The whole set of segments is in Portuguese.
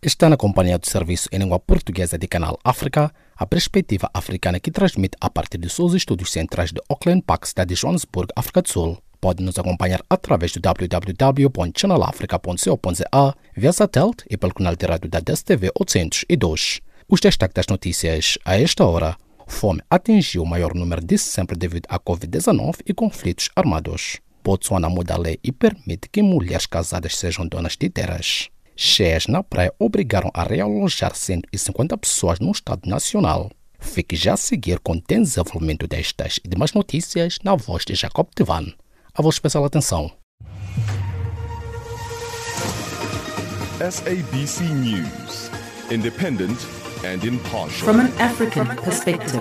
Está na companhia do serviço em língua portuguesa de Canal África, a perspectiva africana que transmite a partir de seus estúdios centrais de Auckland Park, cidade de Johannesburg, África do Sul. Pode nos acompanhar através do www.channelafrica.co.za, via satélite e pelo canal de rádio da DSTV 802. Os destaques das notícias a esta hora. Fome atingiu o maior número de sempre devido à Covid-19 e conflitos armados. Botswana muda a lei e permite que mulheres casadas sejam donas de terras cheias na praia obrigaram a realojar 150 pessoas no Estado Nacional. Fique já a seguir com o desenvolvimento destas e demais notícias na voz de Jacob Tivan. A vossa especial atenção. SABC News. Independent and impartial. From an African perspective.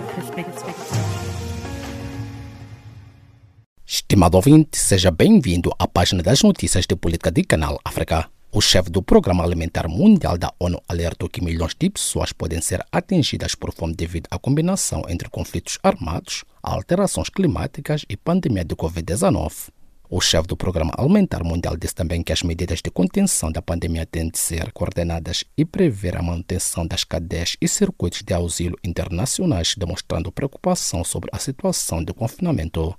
Estimado ouvinte, seja bem-vindo à página das notícias de política do Canal África. O chefe do Programa Alimentar Mundial da ONU alertou que milhões de pessoas podem ser atingidas por fome devido à combinação entre conflitos armados, alterações climáticas e pandemia de Covid-19. O chefe do Programa Alimentar Mundial disse também que as medidas de contenção da pandemia têm de ser coordenadas e prever a manutenção das cadeias e circuitos de auxílio internacionais, demonstrando preocupação sobre a situação de confinamento.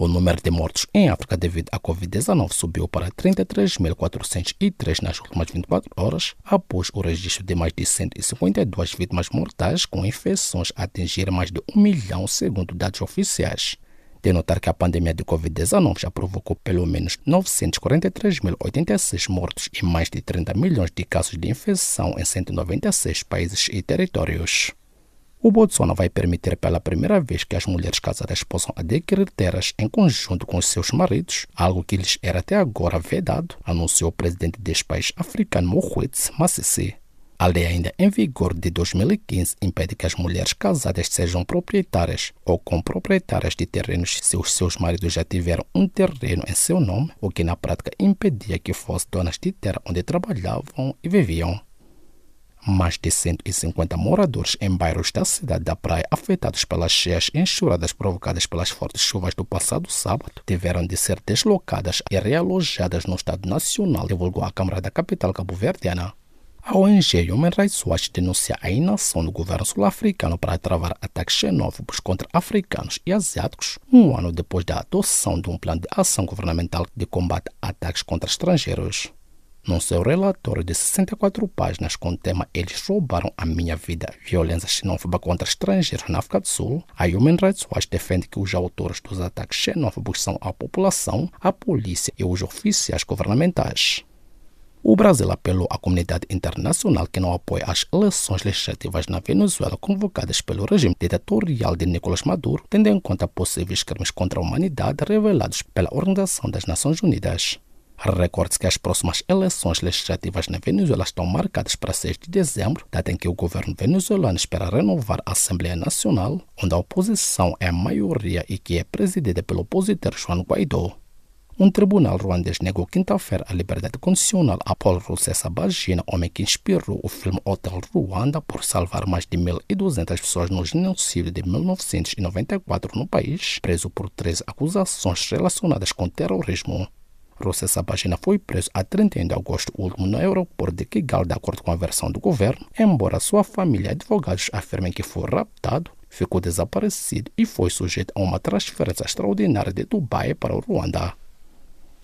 O número de mortos em África devido à Covid-19 subiu para 33.403 nas últimas 24 horas, após o registro de mais de 152 vítimas mortais com infecções atingir mais de 1 milhão, segundo dados oficiais. De notar que a pandemia de Covid-19 já provocou pelo menos 943.086 mortos e mais de 30 milhões de casos de infecção em 196 países e territórios. O Botswana vai permitir pela primeira vez que as mulheres casadas possam adquirir terras em conjunto com seus maridos, algo que lhes era até agora vedado, anunciou o presidente deste país africano Mohuetz Massisi. A lei ainda em vigor de 2015 impede que as mulheres casadas sejam proprietárias ou comproprietárias de terrenos se os seus maridos já tiveram um terreno em seu nome, o que na prática impedia que fossem donas de terra onde trabalhavam e viviam. Mais de 150 moradores em bairros da cidade da Praia afetados pelas cheias enxurradas provocadas pelas fortes chuvas do passado sábado tiveram de ser deslocadas e realojadas no Estado Nacional, divulgou a Câmara da capital cabo-verdiana. A ONG Human Rights Watch denuncia a inação do governo sul-africano para travar ataques xenófobos contra africanos e asiáticos, um ano depois da adoção de um plano de ação governamental de combate a ataques contra estrangeiros. No seu relatório de 64 páginas com o tema Eles roubaram a minha vida, violência xenófoba contra estrangeiros na África do Sul, a Human Rights Watch defende que os autores dos ataques xenófobos são a população, a polícia e os oficiais governamentais. O Brasil apelou à comunidade internacional que não apoie as eleições legislativas na Venezuela convocadas pelo regime ditatorial de Nicolás Maduro, tendo em conta possíveis crimes contra a humanidade revelados pela Organização das Nações Unidas. Recorde-se que as próximas eleições legislativas na Venezuela estão marcadas para 6 de dezembro, data em que o governo venezuelano espera renovar a Assembleia Nacional, onde a oposição é a maioria e que é presidida pelo opositor Juan Guaidó. Um tribunal ruandês negou quinta-feira a liberdade condicional a Paul Rusesabagina, homem que inspirou o filme Hotel Ruanda por salvar mais de 1.200 pessoas no genocídio de 1994 no país, preso por três acusações relacionadas com terrorismo. Rosa Sabagina foi preso a 31 de agosto último no aeroporto de Kigali, de acordo com a versão do governo, embora sua família e advogados afirmem que foi raptado, ficou desaparecido e foi sujeito a uma transferência extraordinária de Dubai para o Ruanda.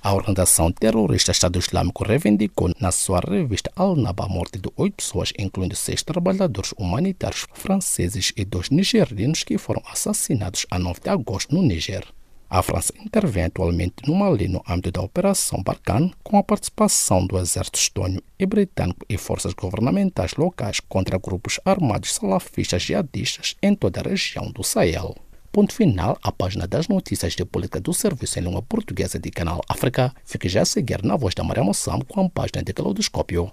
A organização terrorista Estado Islâmico reivindicou na sua revista Al-Naba a morte de oito pessoas, incluindo seis trabalhadores humanitários franceses e dois nigerianos que foram assassinados a 9 de agosto no Níger. A França intervém atualmente no Mali no âmbito da Operação Barkhane, com a participação do exército estônio e britânico e forças governamentais locais contra grupos armados salafistas jihadistas em toda a região do Sahel. Ponto final à página das notícias de política do Serviço em Língua Portuguesa de Canal África. Fique já a seguir na voz da Maria Moçam com a página de Claudoscópio.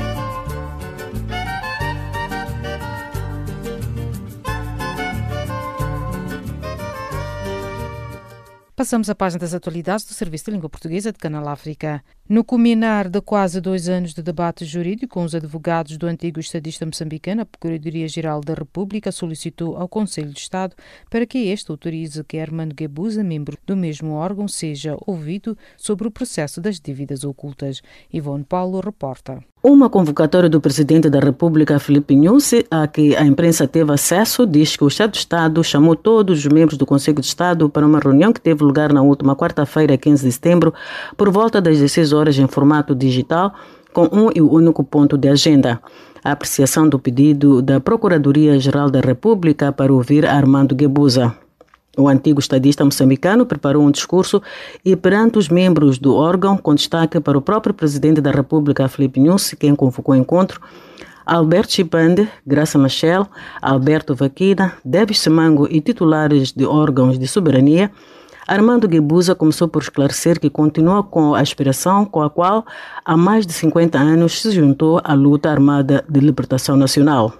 Passamos à página das atualidades do Serviço de Língua Portuguesa de Canal África. No culminar de quase dois anos de debate jurídico com os advogados do antigo estadista moçambicano, a Procuradoria-Geral da República solicitou ao Conselho de Estado para que este autorize que Hermano Guebuza, membro do mesmo órgão, seja ouvido sobre o processo das dívidas ocultas. Ivone Paulo reporta. Uma convocatória do presidente da República, Felipe Nussi, a que a imprensa teve acesso, diz que o Estado de Estado chamou todos os membros do Conselho de Estado para uma reunião que teve lugar na última quarta-feira, 15 de setembro, por volta das 16 horas em formato digital, com um e único ponto de agenda. A apreciação do pedido da Procuradoria-Geral da República para ouvir Armando Guebuza. O antigo estadista moçambicano preparou um discurso e, perante os membros do órgão, com destaque para o próprio presidente da República, Felipe Nussi, quem convocou o encontro, Alberto Chipande, Graça Machel, Alberto Vaquina, Devis Semango e titulares de órgãos de soberania, Armando Guebuza começou por esclarecer que continua com a aspiração com a qual, há mais de 50 anos, se juntou à luta armada de libertação nacional.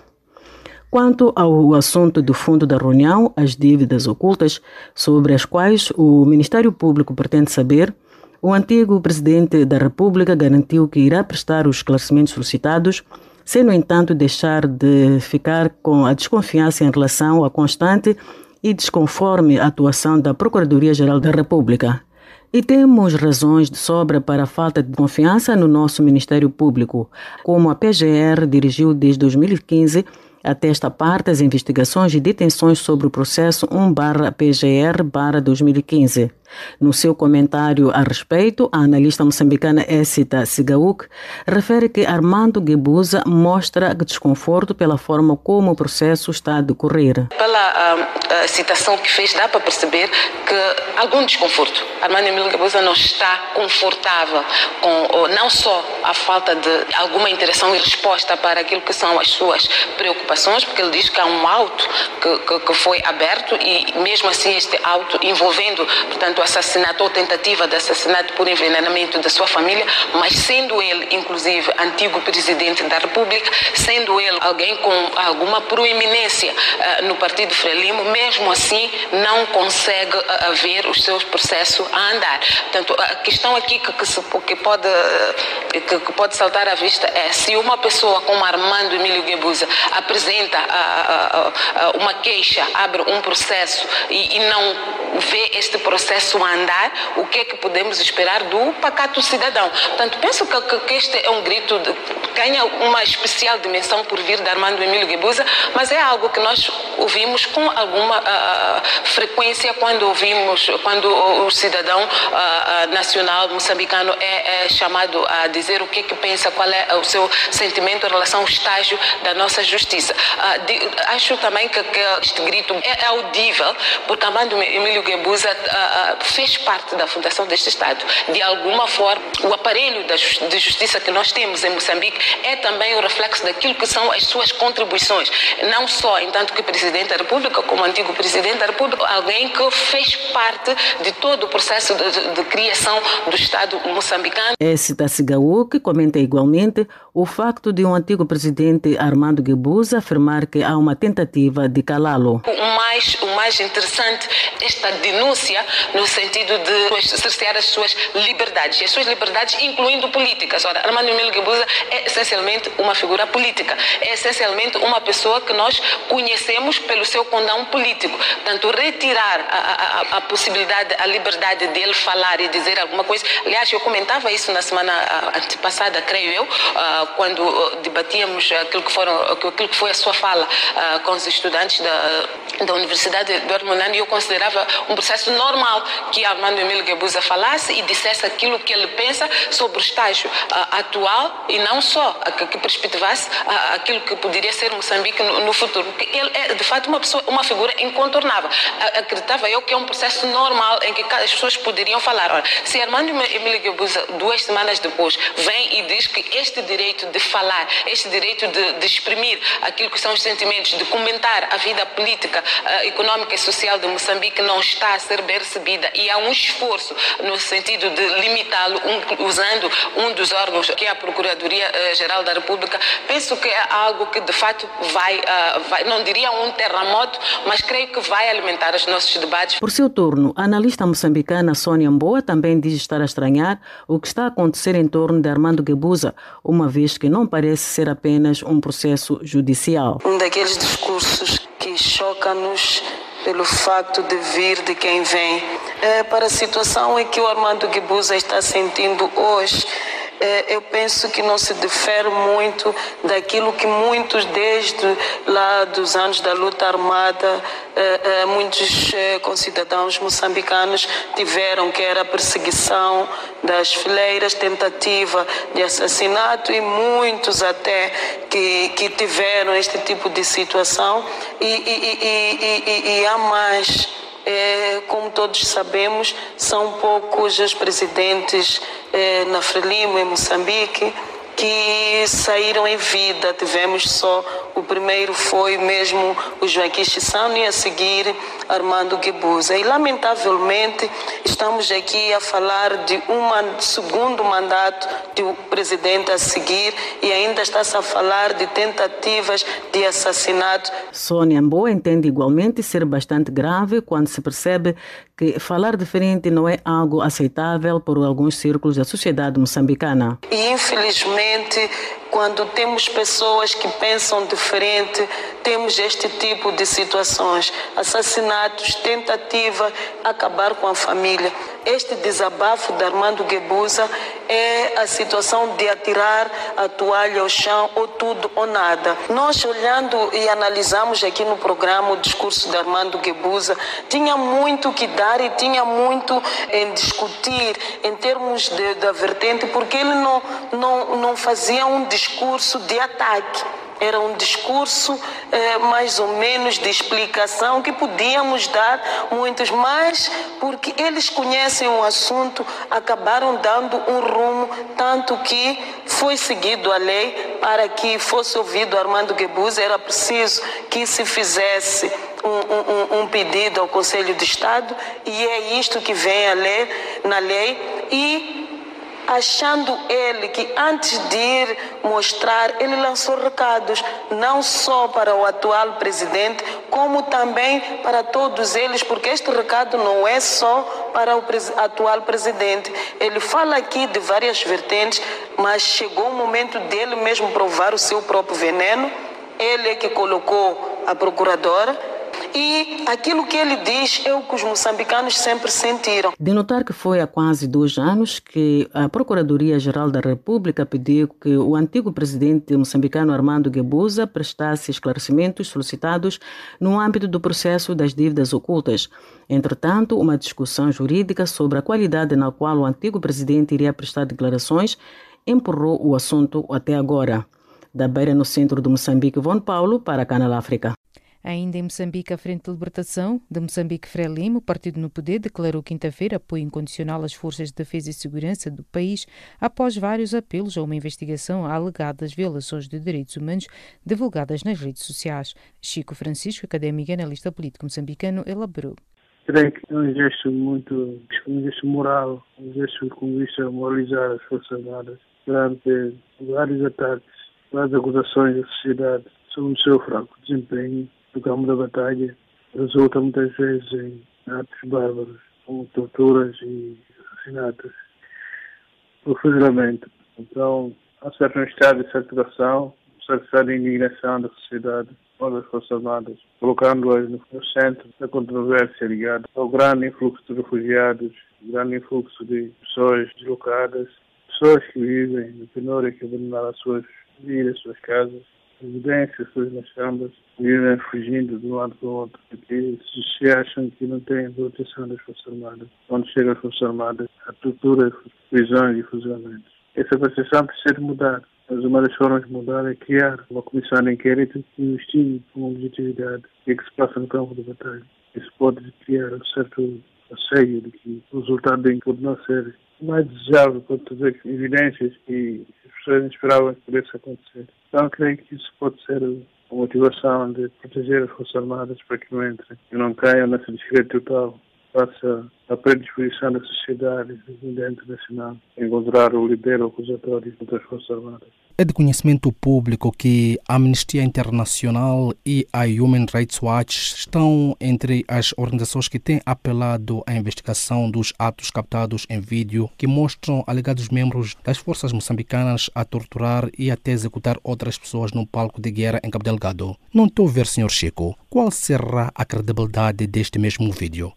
Quanto ao assunto do fundo da reunião, as dívidas ocultas, sobre as quais o Ministério Público pretende saber, o antigo presidente da República garantiu que irá prestar os esclarecimentos solicitados, sem, no entanto, deixar de ficar com a desconfiança em relação à constante e desconforme atuação da Procuradoria-Geral da República. E temos razões de sobra para a falta de confiança no nosso Ministério Público, como a PGR dirigiu desde 2015 até esta parte, as investigações e detenções sobre o processo 1-PGR-2015. No seu comentário a respeito, a analista moçambicana Essita Sigauk refere que Armando Guebuza mostra desconforto pela forma como o processo está a decorrer. Pela uh, citação que fez, dá para perceber que algum desconforto. Armando Emílio Guebuza não está confortável com não só a falta de alguma interação e resposta para aquilo que são as suas preocupações, porque ele diz que há um auto que, que, que foi aberto e mesmo assim este auto envolvendo, portanto, assassinato ou tentativa de assassinato por envenenamento da sua família, mas sendo ele, inclusive, antigo presidente da República, sendo ele alguém com alguma proeminência uh, no Partido Frelimo, mesmo assim não consegue uh, ver os seus processos a andar. Portanto, a questão aqui que, que, se, que pode, que, que, pode saltar à vista é se uma pessoa como Armando Emílio Guebuza apresenta uh, uma queixa, abre um processo e, e não vê este processo isso andar, o que é que podemos esperar do pacato cidadão? Portanto, penso que, que este é um grito de ganha uma especial dimensão por vir de Armando Emílio Guebuza, mas é algo que nós ouvimos com alguma uh, frequência quando ouvimos, quando o cidadão uh, nacional moçambicano é, é, chamado a dizer o que é que pensa, qual é o seu sentimento em relação ao estágio da nossa justiça. Uh, de, acho também que, que, este grito é audível, porque Armando Emílio Guebuza fez parte da fundação deste Estado. De alguma forma, o aparelho de justiça que nós temos em Moçambique é também o reflexo daquilo que são as suas contribuições. Não só, entanto que Presidente da República, como antigo Presidente da República, alguém que fez parte de todo o processo de, de, de criação do Estado moçambicano. Esse Tassigaú, que comenta igualmente o facto de um antigo presidente Armando Guebuza afirmar que há uma tentativa de calá-lo. O mais, o mais interessante, esta denúncia no sentido de cercear as suas liberdades, as suas liberdades incluindo políticas. Ora, Armando Emílio Guebuza é essencialmente uma figura política, é essencialmente uma pessoa que nós conhecemos pelo seu condão político. Portanto, retirar a, a, a possibilidade, a liberdade dele falar e dizer alguma coisa. Aliás, eu comentava isso na semana antepassada, creio eu, quando debatíamos aquilo que, foram, aquilo que foi a sua fala com os estudantes da, da Universidade do Hermonano, e eu considerava um processo normal que Armando Emílio Guebuza falasse e dissesse aquilo que ele pensa sobre o estágio atual e não só, que, que perspectivasse aquilo que poderia ser Moçambique no, no, futuro. Porque ele é, de fato, uma, pessoa, uma figura incontornável. Acreditava eu que é um processo normal em que as pessoas poderiam falar. Se Armando Emílio Guebuza, duas semanas depois, vem e diz que este direito de falar, este direito de, de exprimir aquilo que são os sentimentos, de comentar a vida política, uh, econômica e social de Moçambique não está a ser bem recebido vida e há um esforço no sentido de limitá-lo um, usando um dos órgãos que é a Procuradoria-Geral da República, penso que é algo que de fato vai, uh, vai, não diria um terremoto, mas creio que vai alimentar os nossos debates. Por seu turno, a analista moçambicana Sônia Mboa também diz estar a estranhar o que está a acontecer em torno de Armando Guebuza, uma vez que não parece ser apenas um processo judicial. Um daqueles discursos que choca-nos pelo facto de vir de quem vem. É, para a situação em que o Armando Guebuza está sentindo hoje, eu penso que não se difere muito daquilo que muitos, desde lá dos anos da luta armada, é, muitos concidadãos moçambicanos tiveram, que era a perseguição das fileiras, tentativa de assassinato e muitos até que, que tiveram este tipo de situação. E, e, e, e há mais é, como todos sabemos, são poucos os presidentes é, na Frelimo, em Moçambique, que saíram em vida. Tivemos só, o primeiro foi mesmo o Joaquim Chissano e a seguir Armando Guebuza. E lamentavelmente estamos aqui a falar de um segundo mandato do presidente a seguir e ainda está-se a falar de tentativas de assassinato. Sônia Mboa entende igualmente ser bastante grave quando se percebe que falar diferente não é algo aceitável por alguns círculos da sociedade moçambicana. Infelizmente, quando temos pessoas que pensam diferente, temos este tipo de situações, assassinatos, tentativa acabar com a família. Este desabafo de Armando Guebuza é a situação de atirar a toalha ao chão ou tudo ou nada. Nós olhando e analisamos aqui no programa o discurso de Armando Guebuza, tinha muito que dar e tinha muito em discutir em termos de, da vertente, porque ele não, não, não fazia um discurso de ataque. Era um discurso eh, mais ou menos de explicação que podíamos dar muitos, mas porque eles conhecem o assunto, acabaram dando um rumo, tanto que foi seguido a lei para que fosse ouvido Armando Guebuz, era preciso que se fizesse um, um, um, pedido ao Conselho de Estado e é isto que vem a ler na lei. E achando ele que antes de ir mostrar, ele lançou recados, não só para o atual presidente, como também para todos eles, porque este recado não é só para o atual presidente. Ele fala aqui de várias vertentes, mas chegou o momento dele mesmo provar o seu próprio veneno. Ele é que colocou a procuradora e aquilo que ele diz é o que os moçambicanos sempre sentiram. De notar que foi há quase dois anos que a Procuradoria-Geral da República pediu que o antigo presidente moçambicano Armando Guebuza prestasse esclarecimentos solicitados no âmbito do processo das dívidas ocultas. Entretanto, uma discussão jurídica sobre a qualidade na qual o antigo presidente iria prestar declarações empurrou o assunto até agora. Da Beira, no centro de Moçambique, Von Paulo, para Canal África. Ainda em Moçambique, a Frente de Libertação de Moçambique Frelimo, partido no poder, declarou quinta-feira apoio incondicional às forças de defesa e segurança do país após vários apelos a uma investigação a alegadas violações de direitos humanos divulgadas nas redes sociais. Chico Francisco, académico e analista político moçambicano, elaborou. Creio que é um gesto muito, um gesto moral, um gesto com vista a moralizar as Forças Armadas perante vários ataques, várias acusações da sociedade sobre o seu fraco desempenho do campo da batalha resulta muitas vezes em atos bárbaros, como torturas e assassinatos por fuzilamento. Então, há certo estado de saturação, um certo estado de indignação da sociedade contra as Forças Armadas, colocando-as no centro da controvérsia ligada ao grande influxo de refugiados, grande influxo de pessoas deslocadas, pessoas que vivem no penúria, que abandonaram as suas vidas, as suas casas, evidências, suas nas chambres, vivem fugindo de um lado para o outro, porque se acham que não têm proteção das Forças Armadas. Quando chegam as Forças Armadas, a tortura, prisões e fusilamentos. Essa percepção precisa de mudar. Mas uma das formas de mudar é criar uma comissão de inquérito que investigue com objetividade o que, é que se passa no campo de batalha. Isso pode criar um certo asseio de que o resultado bem pode não ser mais desejável, pode trazer evidências que as pessoas esperavam que pudesse acontecer. Então, creio que isso pode ser a motivação de proteger as Forças Armadas para que não entrem e não caiam nessa descrédito total faça a predisposição da sociedade e internacional encontrar o líder acusatório das Forças Armadas. É de conhecimento público que a Amnistia Internacional e a Human Rights Watch estão entre as organizações que têm apelado à investigação dos atos captados em vídeo que mostram alegados membros das forças moçambicanas a torturar e até executar outras pessoas no palco de guerra em Cabo Delgado. Não estou a ver, Sr. Chico, qual será a credibilidade deste mesmo vídeo?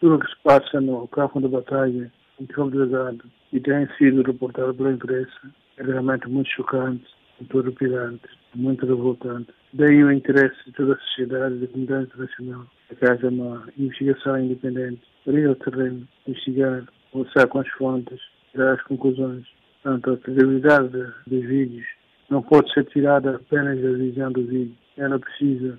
Tudo o que se passa no campo de batalha em Cabo Delgado e tem sido reportado pela imprensa é realmente muito chocante, muito horripilante, muito revoltante. Daí o interesse de toda a sociedade e da comunidade internacional que haja uma investigação independente para ir ao terreno, investigar, conversar com as fontes, tirar as conclusões. Portanto, a credibilidade dos vídeos não pode ser tirada apenas da visão do vídeo. Ela precisa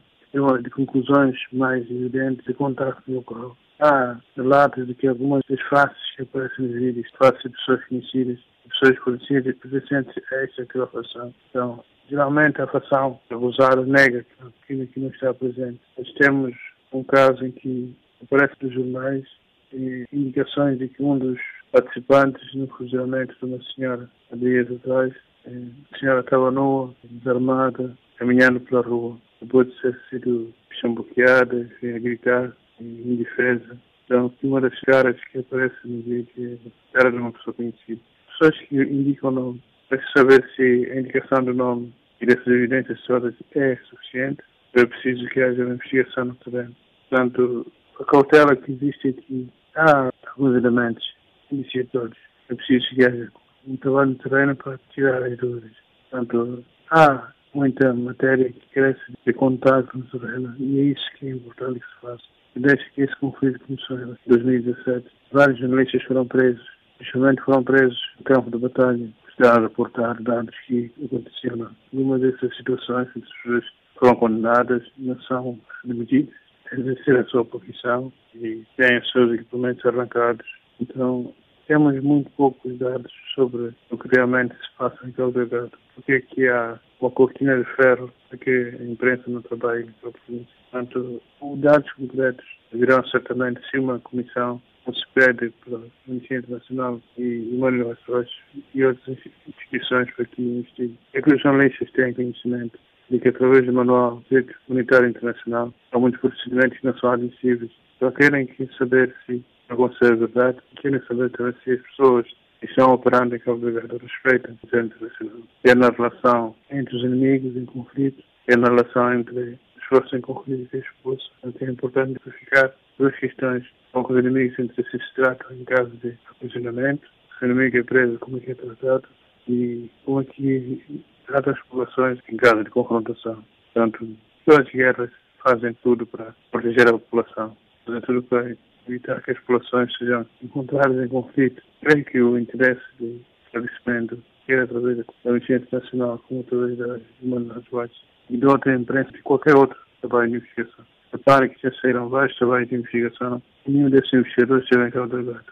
de conclusões mais evidentes de contato local. Há relatos de que algumas das faces que aparecem nos vídeos, faces de pessoas conhecidas, pessoas conhecidas pertencentes a esta facção. Então, geralmente a facção abusada nega que aqui não está presente. Nós temos um caso em que aparece nos jornais indicações de que um dos participantes no fuzilamento de uma senhora há dias atrás, eh, a senhora estava nua, desarmada, caminhando pela rua, depois de ter sido chambuqueada, a gritar, indefesa. Então, uma das caras que aparece no vídeo é a cara de uma pessoa conhecida pessoas que indicam o nome, para saber se a indicação do nome e dessas evidências todas é suficiente, é preciso que haja uma investigação no terreno. Portanto, a cautela que existe aqui, há alguns elementos iniciadores. É preciso que haja um trabalho no terreno para tirar as dúvidas. Portanto, há muita matéria que cresce de contato no terreno e é isso que é importante que se faça. Desde que esse conflito começou em 2017, vários jornalistas foram presos Inicialmente foram presos no campo de batalha, a reportar dados que aconteceram. Numa dessas situações, as pessoas foram condenadas, não são demitidas, exercer a sua profissão e têm os seus equipamentos arrancados. Então, temos muito poucos dados sobre o que realmente se passa em Cabo Delgado. Porque é que há uma cortina de ferro para que a imprensa não trabalhe propriamente. Portanto, dados concretos virão certamente se uma comissão o SPED, pela Amnistia Internacional e Rights Watch e outras instituições para que investiguem. É que os jornalistas têm conhecimento de que através do Manual de Direito Internacional há muitos procedimentos que não são admissíveis. Só querem saber se acontece a verdade, querem saber também se as pessoas estão operando em Cabo Delgado respeitam o direito internacional. É na relação entre os inimigos em conflito, é na relação entre as forças em conflito e. Então é importante verificar duas questões com os inimigos entre si se tratam em caso de aprisionamento, se o inimigo é preso, como é que é tratado e como é que trata as populações em caso de confrontação. Portanto, todas as guerras fazem tudo para proteger a população, fazem tudo para evitar que as populações sejam encontradas em conflito. Creio que o interesse do estabelecimento, quer através da Comissão Internacional, como através da Human e de outra imprensa, de qualquer outro trabalho de investigação, Repare que já saíram vários trabalhos de investigação e nenhum desses investigadores Cabo Delgado.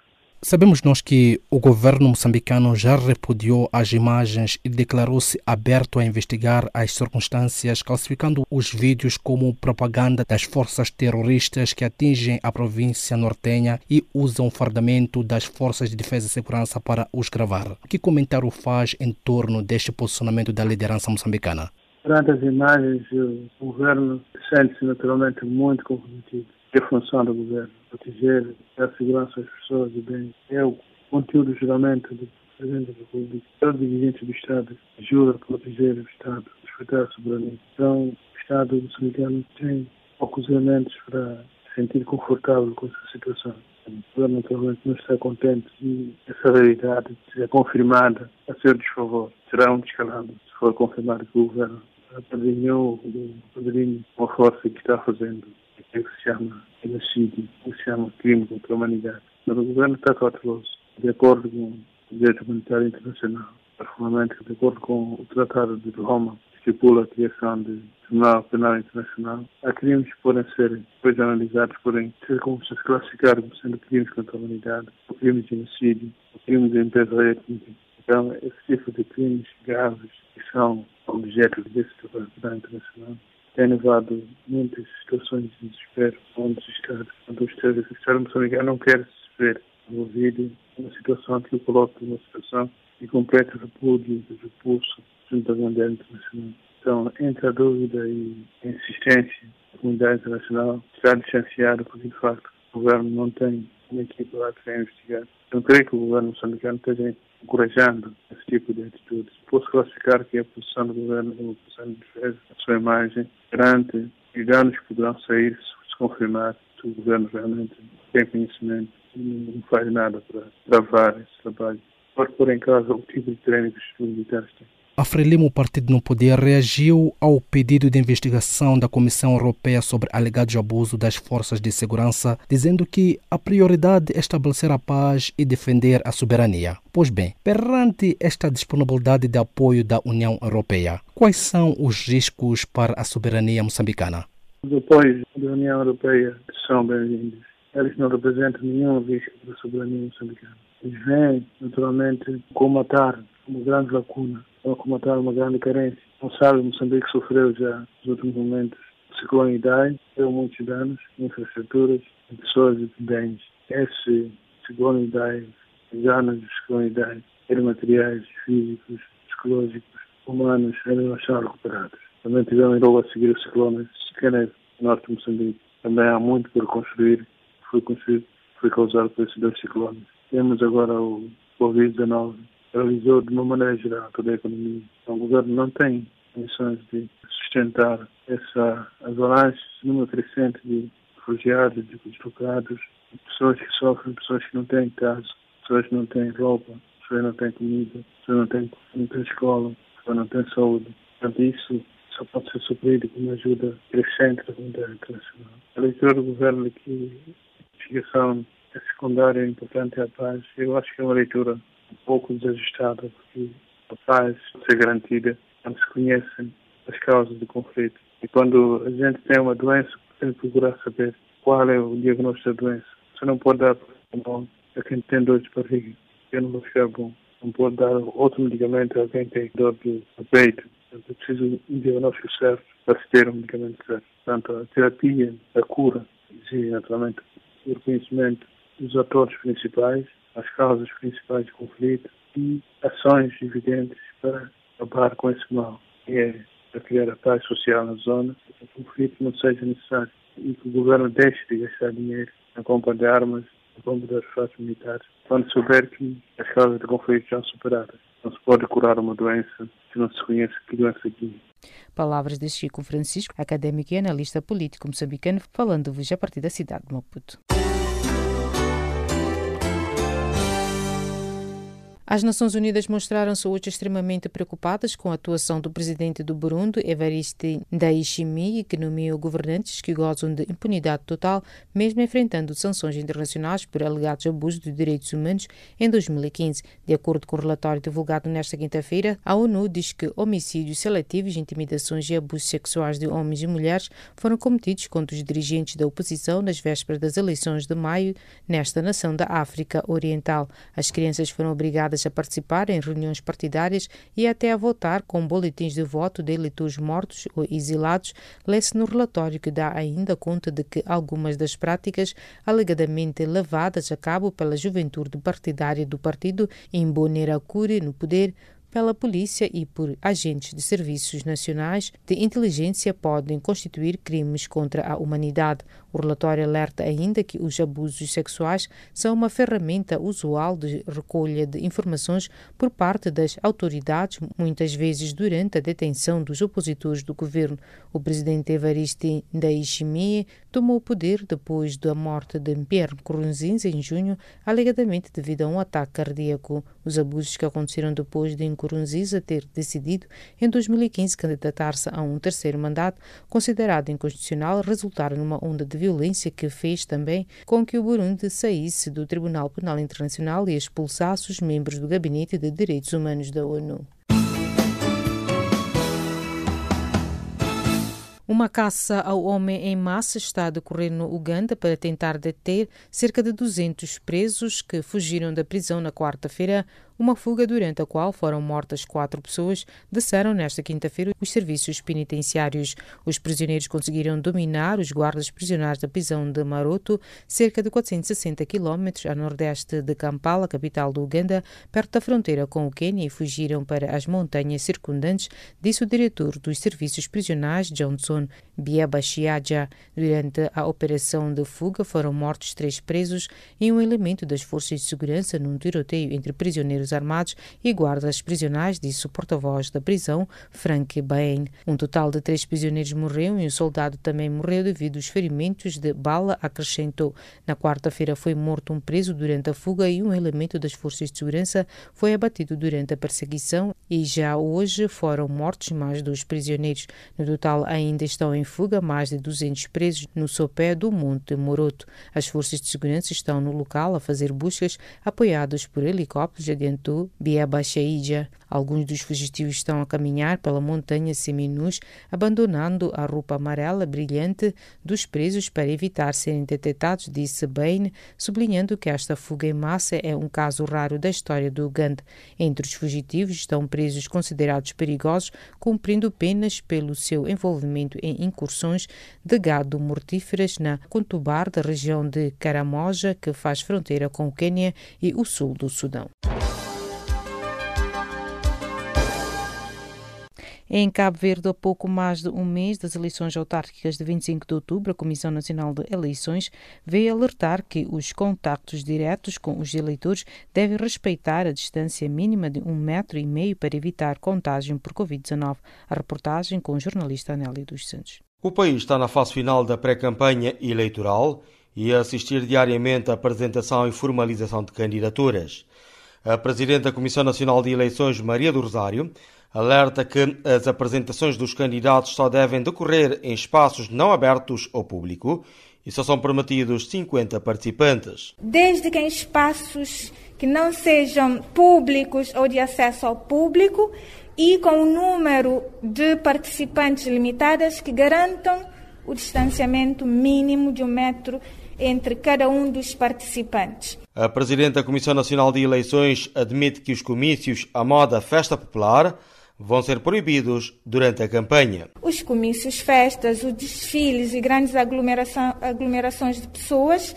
Sabemos nós que o governo moçambicano já repudiou as imagens e declarou-se aberto a investigar as circunstâncias, classificando os vídeos como propaganda das forças terroristas que atingem a província nortenha e usam o fardamento das forças de defesa e segurança para os gravar. Que comentário faz em torno deste posicionamento da liderança moçambicana? Perante as imagens, o governo sente-se naturalmente muito comprometido. É função do governo proteger, dar segurança às pessoas e bem. É o conteúdo geralmente do Presidente da República. Todo dirigente do Estado ajuda a proteger o Estado, respeitar a soberania. Então, o Estado moçambicano tem poucos elementos para se sentir confortável com essa situação. O governo naturalmente não está contente e essa realidade seja confirmada a seu desfavor. Será um descalabro se for confirmado que o governo apadrinhou o padrinho uma força que está fazendo que se chama genocídio, que se chama crime contra a humanidade. Mas o governo está cauteloso, de acordo com o direito humanitário internacional, particularmente de acordo com o Tratado de Roma, que estipula a criação de Tribunal Penal Internacional. Há crimes que podem ser depois analisados, podem ser como se classificar como sendo crimes contra a humanidade, crimes de genocídio, crimes de limpeza étnica. Então, esse tipo de crimes graves que são objeto desse trabalho internacional tem levado muitas situações de desespero onde os Estados, Portanto, o Estado moçambicano não quer se ver envolvido numa situação que o coloca numa situação de completo repúdio e repulso junto à comunidade internacional. Então, entre a dúvida e a insistência da comunidade internacional, está distanciado porque, de facto, o governo não tem uma equipe lá que investigar. Não creio que o governo moçambicano esteja encorajando esse tipo de atitudes. Posso classificar que a posição do governo uma posição de defesa da sua imagem perante os danos que poderão sair se confirmar que o governo realmente tem conhecimento e não faz nada para travar esse trabalho. Pode pôr em causa o tipo de treino que os militares têm. A Frelimo, Partido No Poder, reagiu ao pedido de investigação da Comissão Europeia sobre alegados abuso das forças de segurança, dizendo que a prioridade é estabelecer a paz e defender a soberania. Pois bem, perante esta disponibilidade de apoio da União Europeia, quais são os riscos para a soberania moçambicana? Os apoios da União Europeia são bem-vindos. Eles não representam nenhum risco para a soberania moçambicana. Eles vêm, naturalmente, comatar uma grande lacuna estão a comatar uma grande carência. Não sabe, Moçambique sofreu já nos últimos momentos o ciclone Idai, deu muitos danos, infraestruturas, pessoas e bens. Esse ciclone Idai, os danos do ciclone Idai, eram materiais físicos, psicológicos, humanos, ainda não estão recuperados. Também tivemos logo a seguir o ciclone Scanet, norte de Moçambique. Também há muito por construir, foi construído, foi causado por esses dois ciclones. Temos agora o Covid-19, realizou de uma maneira geral toda a economia. Então, o governo não tem condições de sustentar essa avalanche, número crescente de refugiados, de deslocados, de pessoas que sofrem, pessoas que não têm casa, pessoas que não têm roupa, pessoas que não têm comida, pessoas que não têm, não têm escola, pessoas que não têm saúde. Portanto, isso só pode ser suprido com uma ajuda crescente da comunidade internacional. A leitura do governo aqui, a investigação é secundária, é importante a paz. Eu acho que é uma leitura um pouco desajustada, porque paz pode ser garantida quando se conhecem as causas do conflito. E quando a gente tem uma doença, tem que procurar saber qual é o diagnóstico da doença. Você não pode dar bom a quem tem dor de barriga, eu não vou ficar bom. Não pode dar outro medicamento a quem tem dor de peito. É preciso um diagnóstico certo para se ter um medicamento certo. Portanto, a terapia, a cura, exige naturalmente o reconhecimento dos atores principais as causas principais do conflito e ações evidentes para acabar com esse mal, que é para criar a paz social na zona, que o conflito não seja necessário e que o governo deixe de gastar dinheiro na compra de armas, na compra de artefatos militares, quando souber que as causas do conflito já superadas. Não se pode curar uma doença se não se conhece que doença é. Palavras de Chico Francisco, académico e analista político moçambicano, falando-vos a partir da cidade de Maputo. As Nações Unidas mostraram-se hoje extremamente preocupadas com a atuação do presidente do Burundi, Evariste Ndayishimiye, que nomeou governantes que gozam de impunidade total, mesmo enfrentando sanções internacionais por alegados abusos de direitos humanos em 2015. De acordo com o relatório divulgado nesta quinta-feira, a ONU diz que homicídios seletivos, intimidações e abusos sexuais de homens e mulheres foram cometidos contra os dirigentes da oposição nas vésperas das eleições de maio nesta nação da África Oriental. As crianças foram obrigadas a participar em reuniões partidárias e até a votar com boletins de voto de eleitores mortos ou exilados, lê-se no relatório que dá ainda conta de que algumas das práticas alegadamente levadas a cabo pela juventude partidária do partido em Bonerakure, no poder, pela polícia e por agentes de serviços nacionais de inteligência podem constituir crimes contra a humanidade. O relatório alerta ainda que os abusos sexuais são uma ferramenta usual de recolha de informações por parte das autoridades, muitas vezes durante a detenção dos opositores do governo. O presidente Evariste Ndayishimiye tomou o poder depois da morte de Pierre Nkurunziza em junho, alegadamente devido a um ataque cardíaco. Os abusos que aconteceram depois de Nkurunziza ter decidido em 2015 candidatar-se a um terceiro mandato, considerado inconstitucional, resultaram numa onda de violência que fez também com que o Burundi saísse do Tribunal Penal Internacional e expulsasse os membros do Gabinete de Direitos Humanos da ONU. Uma caça ao homem em massa está a decorrer no Uganda para tentar deter cerca de 200 presos que fugiram da prisão na quarta-feira, uma fuga durante a qual foram mortas quatro pessoas, disseram nesta quinta-feira os serviços penitenciários. Os prisioneiros conseguiram dominar os guardas prisionais da prisão de Maroto, cerca de 460 quilómetros a nordeste de Kampala, capital do Uganda, perto da fronteira com o Quênia, e fugiram para as montanhas circundantes, disse o diretor dos serviços prisionais, Johnson Biabashiaja. Durante a operação de fuga foram mortos três presos e um elemento das forças de segurança num tiroteio entre prisioneiros armados e guardas prisionais, disse o porta-voz da prisão, Frank Bain. Um total de três prisioneiros morreu e um soldado também morreu devido aos ferimentos de bala, acrescentou. Na quarta-feira foi morto um preso durante a fuga e um elemento das forças de segurança foi abatido durante a perseguição e já hoje foram mortos mais dois prisioneiros. No total ainda estão em fuga mais de 200 presos no sopé do Monte Moroto. As forças de segurança estão no local a fazer buscas apoiadas por helicópteros, adiantou Biabacheija. Alguns dos fugitivos estão a caminhar pela montanha seminus, abandonando a roupa amarela brilhante dos presos para evitar serem detectados, disse Bain, sublinhando que esta fuga em massa é um caso raro da história do Uganda. Entre os fugitivos estão presos considerados perigosos, cumprindo penas pelo seu envolvimento em incursões de gado mortíferas na Contubar, da região de Caramoja, que faz fronteira com o Quênia e o sul do Sudão. Em Cabo Verde, a pouco mais de um mês das eleições autárquicas de 25 de outubro, a Comissão Nacional de Eleições veio alertar que os contactos diretos com os eleitores devem respeitar a distância mínima de um metro e meio para evitar contágio por Covid-19. A reportagem com o jornalista Anélio dos Santos. O país está na fase final da pré-campanha eleitoral e a assistir diariamente à apresentação e formalização de candidaturas. A Presidente da Comissão Nacional de Eleições, Maria do Rosário, alerta que as apresentações dos candidatos só devem decorrer em espaços não abertos ao público e só são permitidos 50 participantes. Desde que em espaços que não sejam públicos ou de acesso ao público e com um número de participantes limitadas que garantam o distanciamento mínimo de um metro entre cada um dos participantes. A Presidente da Comissão Nacional de Eleições admite que os comícios à moda festa popular vão ser proibidos durante a campanha. Os comícios, festas, os desfiles e grandes aglomeração, aglomerações de pessoas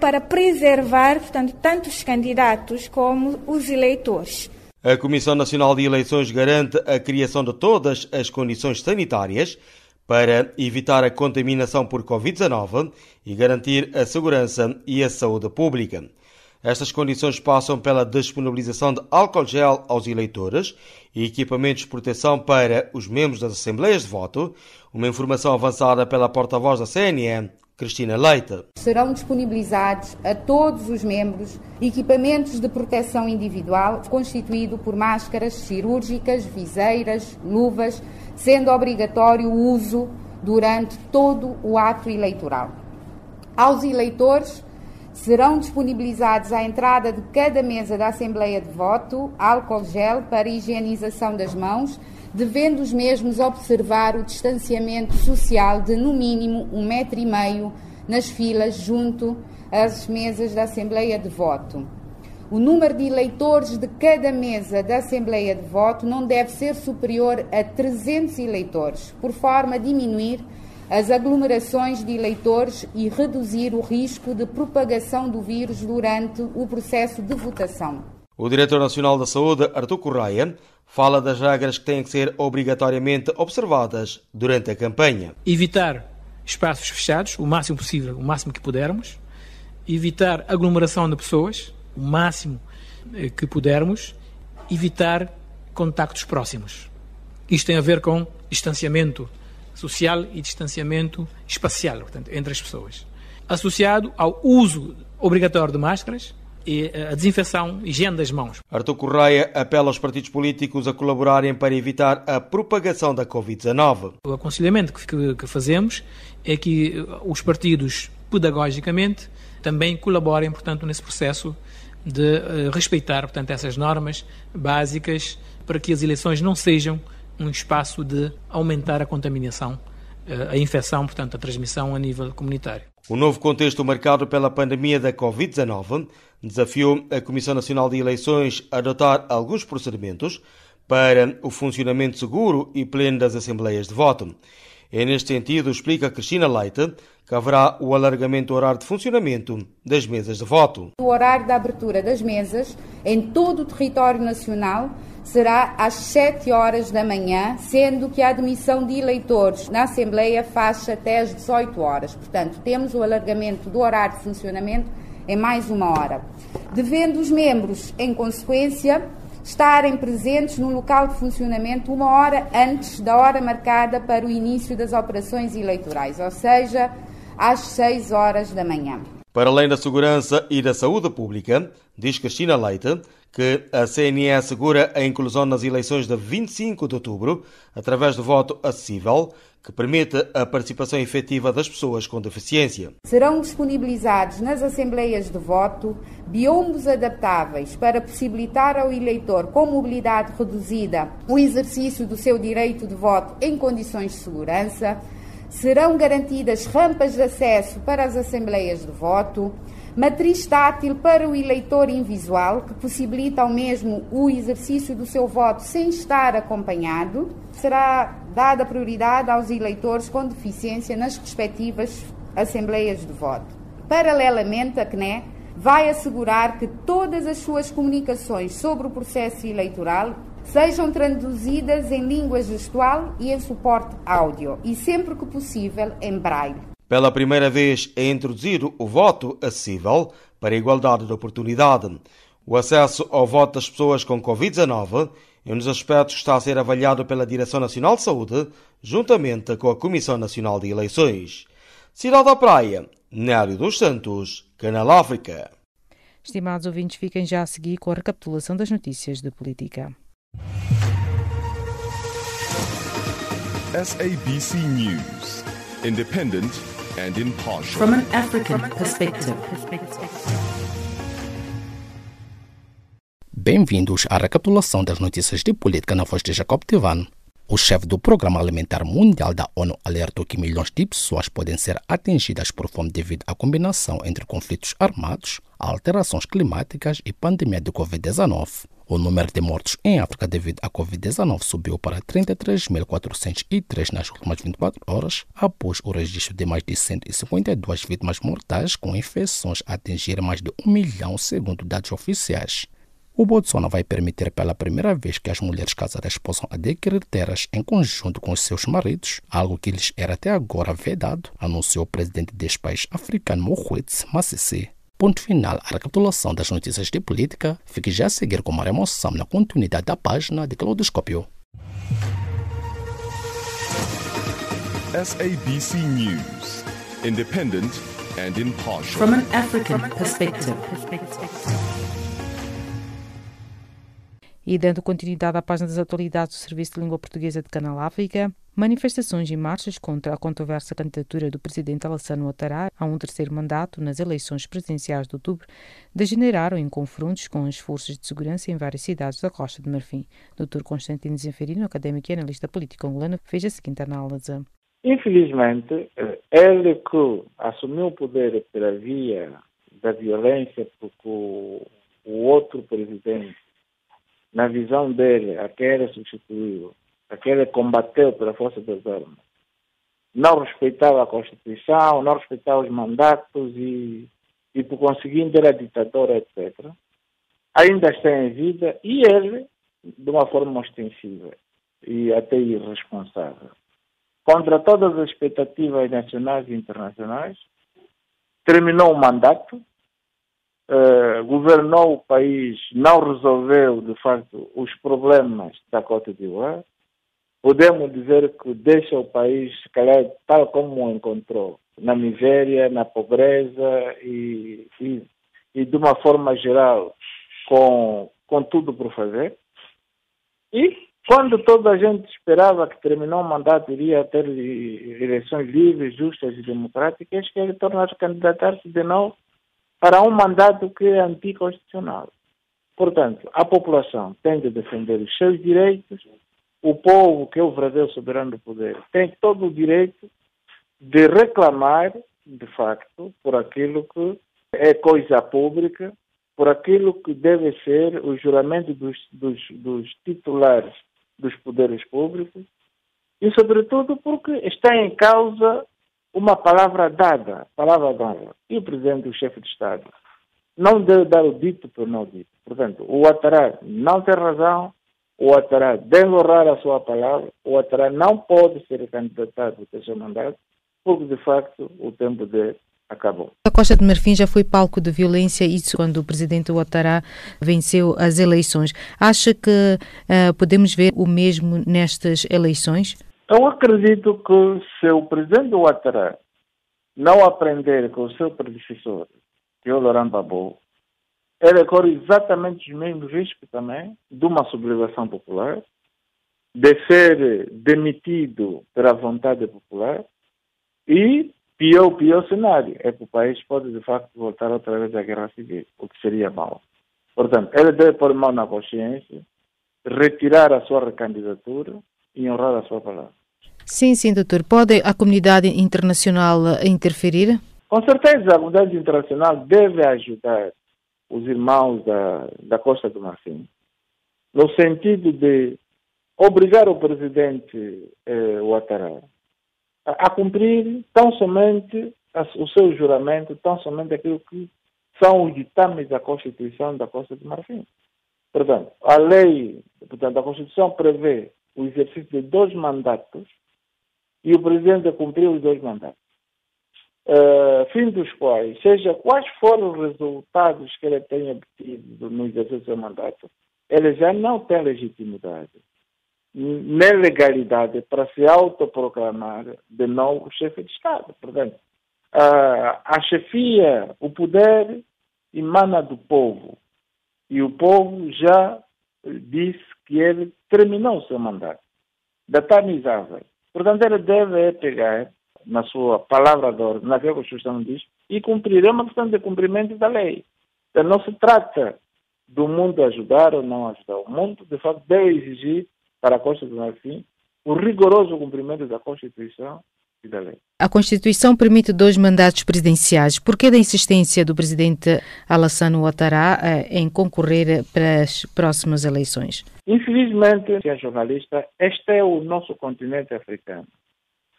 para preservar, portanto, tanto os candidatos como os eleitores. A Comissão Nacional de Eleições garante a criação de todas as condições sanitárias para evitar a contaminação por Covid-19 e garantir a segurança e a saúde pública. Estas condições passam pela disponibilização de álcool gel aos eleitores e equipamentos de proteção para os membros das assembleias de voto, uma informação avançada pela porta-voz da CNE, Cristina Leite. Serão disponibilizados a todos os membros equipamentos de proteção individual constituído por máscaras cirúrgicas, viseiras, luvas, sendo obrigatório o uso durante todo o ato eleitoral. Aos eleitores Serão disponibilizados à entrada de cada mesa da Assembleia de Voto álcool gel para higienização das mãos, devendo os mesmos observar o distanciamento social de no mínimo um metro e meio nas filas junto às mesas da Assembleia de Voto. O número de eleitores de cada mesa da Assembleia de Voto não deve ser superior a 300 eleitores, por forma a diminuir as aglomerações de eleitores e reduzir o risco de propagação do vírus durante o processo de votação. O Diretor Nacional da Saúde, Artur Correia, fala das regras que têm que ser obrigatoriamente observadas durante a campanha. Evitar espaços fechados, o máximo possível, o máximo que pudermos. Evitar aglomeração de pessoas, o máximo eh, que pudermos. Evitar contactos próximos. Isto tem a ver com distanciamento social e distanciamento espacial, portanto, entre as pessoas. Associado ao uso obrigatório de máscaras e a desinfecção, higiene das mãos. Artur Correia apela aos partidos políticos a colaborarem para evitar a propagação da Covid-19. O aconselhamento que, que fazemos é que os partidos, pedagogicamente, também colaborem, portanto, nesse processo de uh, respeitar, portanto, essas normas básicas para que as eleições não sejam um espaço de aumentar a contaminação, eh, a infecção, portanto, a transmissão a nível comunitário. O novo contexto marcado pela pandemia da Covid-19 desafiou a Comissão Nacional de Eleições a adotar alguns procedimentos para o funcionamento seguro e pleno das assembleias de voto. É neste sentido, explica Cristina Leite, que haverá o alargamento do horário de funcionamento das mesas de voto. O horário da abertura das mesas em todo o território nacional será às 7 horas da manhã, sendo que a admissão de eleitores na Assembleia faz até às 18 horas. Portanto, temos o alargamento do horário de funcionamento em mais uma hora. Devendo os membros, em consequência, estarem presentes no local de funcionamento uma hora antes da hora marcada para o início das operações eleitorais, ou seja, às 6 horas da manhã. Para além da segurança e da saúde pública, diz Cristina Leite que a CNE assegura a inclusão nas eleições de 25 de outubro através do voto acessível, que permite a participação efetiva das pessoas com deficiência. Serão disponibilizados nas assembleias de voto biombos adaptáveis para possibilitar ao eleitor com mobilidade reduzida o exercício do seu direito de voto em condições de segurança serão garantidas rampas de acesso para as assembleias de voto, matriz tátil para o eleitor invisual, que possibilita ao mesmo o exercício do seu voto sem estar acompanhado. Será dada prioridade aos eleitores com deficiência nas respectivas assembleias de voto. Paralelamente, a CNE vai assegurar que todas as suas comunicações sobre o processo eleitoral sejam traduzidas em língua gestual e em suporte áudio, e sempre que possível em braille. Pela primeira vez é introduzido o voto acessível para a igualdade de oportunidade. O acesso ao voto das pessoas com Covid-19 é um dos aspectos que está a ser avaliado pela Direção Nacional de Saúde, juntamente com a Comissão Nacional de Eleições. Cidade da Praia, Nério dos Santos, Canal África. Estimados ouvintes, fiquem já a seguir com a recapitulação das notícias de política. SABC News, independent and impartial. From an African perspective. Bem-vindos à recapitulação das notícias de política na voz de Jacob Tivan. O chefe do Programa Alimentar Mundial da ONU alertou que milhões de pessoas podem ser atingidas por fome devido à combinação entre conflitos armados, alterações climáticas e pandemia de Covid-19. O número de mortos em África devido à Covid-19 subiu para 33.403 nas últimas 24 horas, após o registro de mais de 152 vítimas mortais com infecções atingir mais de um milhão, segundo dados oficiais. O Botswana vai permitir pela primeira vez que as mulheres casadas possam adquirir terras em conjunto com os seus maridos, algo que lhes era até agora vedado, anunciou o presidente deste país africano Mohuetz Massisi. Ponto final à recapitulação das notícias de política. Fique já a seguir com uma emoção na continuidade da página de Claudoscópio. SABC News, independent and impartial. From an African perspective. E dando continuidade à página das atualidades do Serviço de Língua Portuguesa de Canal África, manifestações e marchas contra a controversa candidatura do presidente Alassane Ouattara a um terceiro mandato nas eleições presidenciais de outubro degeneraram em confrontos com as forças de segurança em várias cidades da Costa de Marfim. Dr. Constantino Zenferino, académico e analista político angolano, fez a seguinte análise. Infelizmente, ele que assumiu o poder pela via da violência, porque o outro presidente na visão dele, aquele substituiu, aquele combateu pela força das armas, não respeitava a Constituição, não respeitava os mandatos e, e por conseguinte era ditador, etc. Ainda está em vida e ele, de uma forma ostensiva e até irresponsável, contra todas as expectativas nacionais e internacionais, terminou o mandato, Uh, governou o país, não resolveu, de facto, os problemas da Côte d'Ivoire. Podemos dizer que deixa o país, se calhar, tal como o encontrou, na miséria, na pobreza e, e, e de uma forma geral, com, com tudo por fazer. E quando toda a gente esperava que terminou o mandato iria ter eleições livres, justas e democráticas, que ele torna a candidatar-se de novo para um mandato que é anticonstitucional. Portanto, a população tem de defender os seus direitos, o povo, que é o verdadeiro soberano do poder, tem todo o direito de reclamar de facto, por aquilo que é coisa pública, por aquilo que deve ser o juramento dos, dos, dos titulares dos poderes públicos e, sobretudo, porque está em causa uma palavra dada, palavra dada. E o presidente, o chefe de Estado, não deve dar o dito por não dito. Portanto, o Ouattara não tem razão, o Ouattara deve honrar a sua palavra, o Ouattara não pode ser candidatado ao terceiro mandato, porque, de facto, o tempo dele acabou. A Costa de Marfim já foi palco de violência, isso quando o presidente Ouattara venceu as eleições. Acha que uh, podemos ver o mesmo nestas eleições? Eu acredito que se o presidente Ouattara não aprender com o seu predecessor, que é o Laurent Gbagbo, ele corre exatamente os mesmos riscos também de uma sublevação popular, de ser demitido pela vontade popular e pior, pior cenário é que o país pode de facto voltar outra vez à guerra civil, o que seria mau. Portanto, ele deve pôr mão na consciência, retirar a sua recandidatura e honrar a sua palavra. Sim, sim, doutor. Pode a comunidade internacional interferir? Com certeza, a comunidade internacional deve ajudar os irmãos da, da Costa do Marfim, no sentido de obrigar o presidente eh, Ouattara a, a, cumprir tão somente a, o seu juramento, tão somente aquilo que são os ditames da Constituição da Costa do Marfim. Portanto, a lei, portanto, a Constituição prevê o exercício de dois mandatos e o presidente a cumprir os dois mandatos. Uh, fim dos quais, seja quais forem os resultados que ele tenha obtido no exercício do seu mandato, ele já não tem legitimidade nem legalidade para se autoproclamar de novo chefe de Estado. Portanto, uh, a chefia, o poder emana do povo e o povo já disse que ele terminou o seu mandato. Datamizável. Portanto, ele deve pegar na sua palavra de ordem, naquilo que a Constituição diz, e cumprir. É uma questão de cumprimento da lei. Então, não se trata do mundo ajudar ou não ajudar. O mundo, de fato, deve exigir para a do Marfim o rigoroso cumprimento da Constituição. A Constituição permite dois mandatos presidenciais. Por que da insistência do presidente Alassane Ouattara eh, em concorrer para as próximas eleições? Infelizmente, senhor jornalista, este é o nosso continente africano.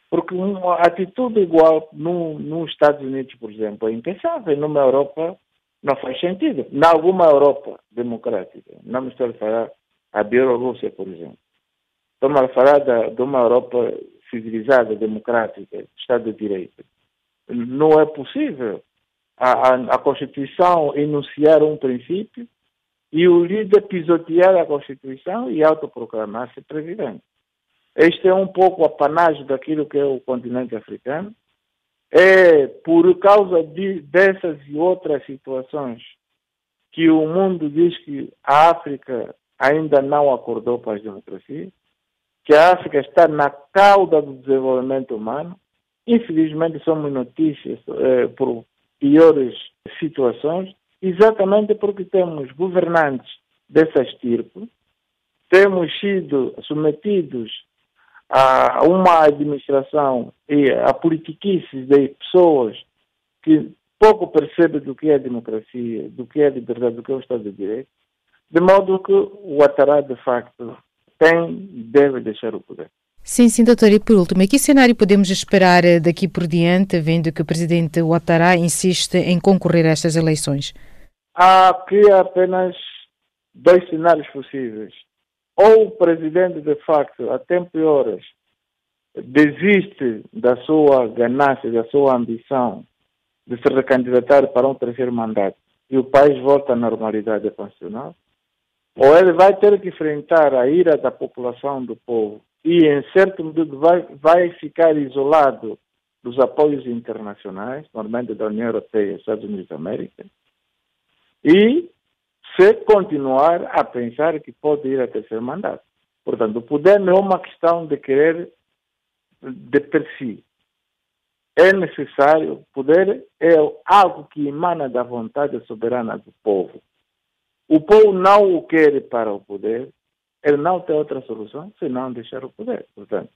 Porque uma atitude igual no, nos Estados Unidos, por exemplo, é impensável. Numa Europa não faz sentido. Na alguma Europa democrática, não me estou a falar a Bielorrússia, por exemplo. Estamos a falar da, de uma Europa civilizada, democrática, Estado de Direito. Não é possível a, a, a Constituição enunciar um princípio e o líder pisotear a Constituição e autoproclamar-se presidente. Este é um pouco o apanágio daquilo que é o continente africano. É por causa de, dessas e outras situações que o mundo diz que a África ainda não acordou para as democracias, que a África está na cauda do desenvolvimento humano. Infelizmente, somos notícias eh, por piores situações, exatamente porque temos governantes dessa estirpe, temos sido submetidos a uma administração e a politiquices de pessoas que pouco percebem do que é democracia, do que é liberdade, do que é o Estado de Direito, de modo que o Ouattara, de facto, e deve deixar o poder. Sim, sim, doutor. E por último, que cenário podemos esperar eh, daqui por diante, vendo que o presidente Ouattara insiste em concorrer a estas eleições? Há aqui apenas dois cenários possíveis. Ou o presidente, de facto, a tempo e horas, desiste da sua ganância, da sua ambição de se recandidatar para um terceiro mandato e o país volta à normalidade constitucional, ou ele vai ter que enfrentar a ira da população do povo e, em certo modo, vai, vai ficar isolado dos apoios internacionais, normalmente da União Europeia e Estados Unidos da América, e se continuar a pensar que pode ir a terceiro mandato. Portanto, o poder não é uma questão de querer de per si. É necessário, o poder é algo que emana da vontade soberana do povo. O povo não o quer para o poder, ele não tem outra solução senão deixar o poder. Portanto,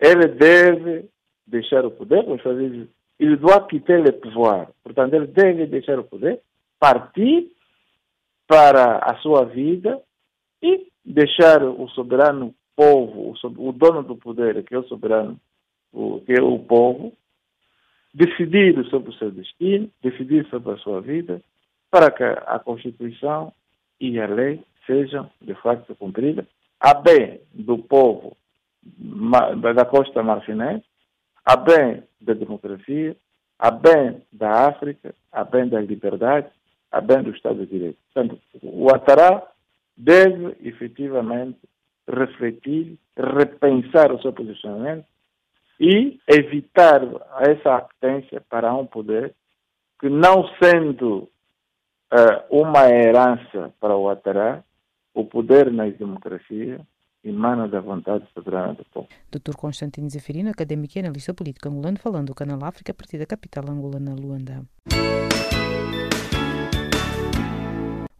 ele deve deixar o poder, vamos fazer il doit quitter le pouvoir. Portanto, ele deve deixar o poder, partir para a sua vida e deixar o soberano povo, o, dono do poder, que é o soberano, que é o povo, decidir sobre o seu destino, decidir sobre a sua vida, para que a Constituição e a lei sejam, de facto, cumpridas, a bem do povo da costa marfinense, a bem da democracia, a bem da África, a bem da liberdade, a bem do Estado de Direito. Portanto, o Atará deve efetivamente refletir, repensar o seu posicionamento e evitar essa apetência para um poder que, não sendo uma herança para o Atará, o poder na democracia emana da vontade soberana do povo. Dr. Constantino Zeferino, académico e analista político angolano, falando do Canal África a partir da capital angolana, Luanda.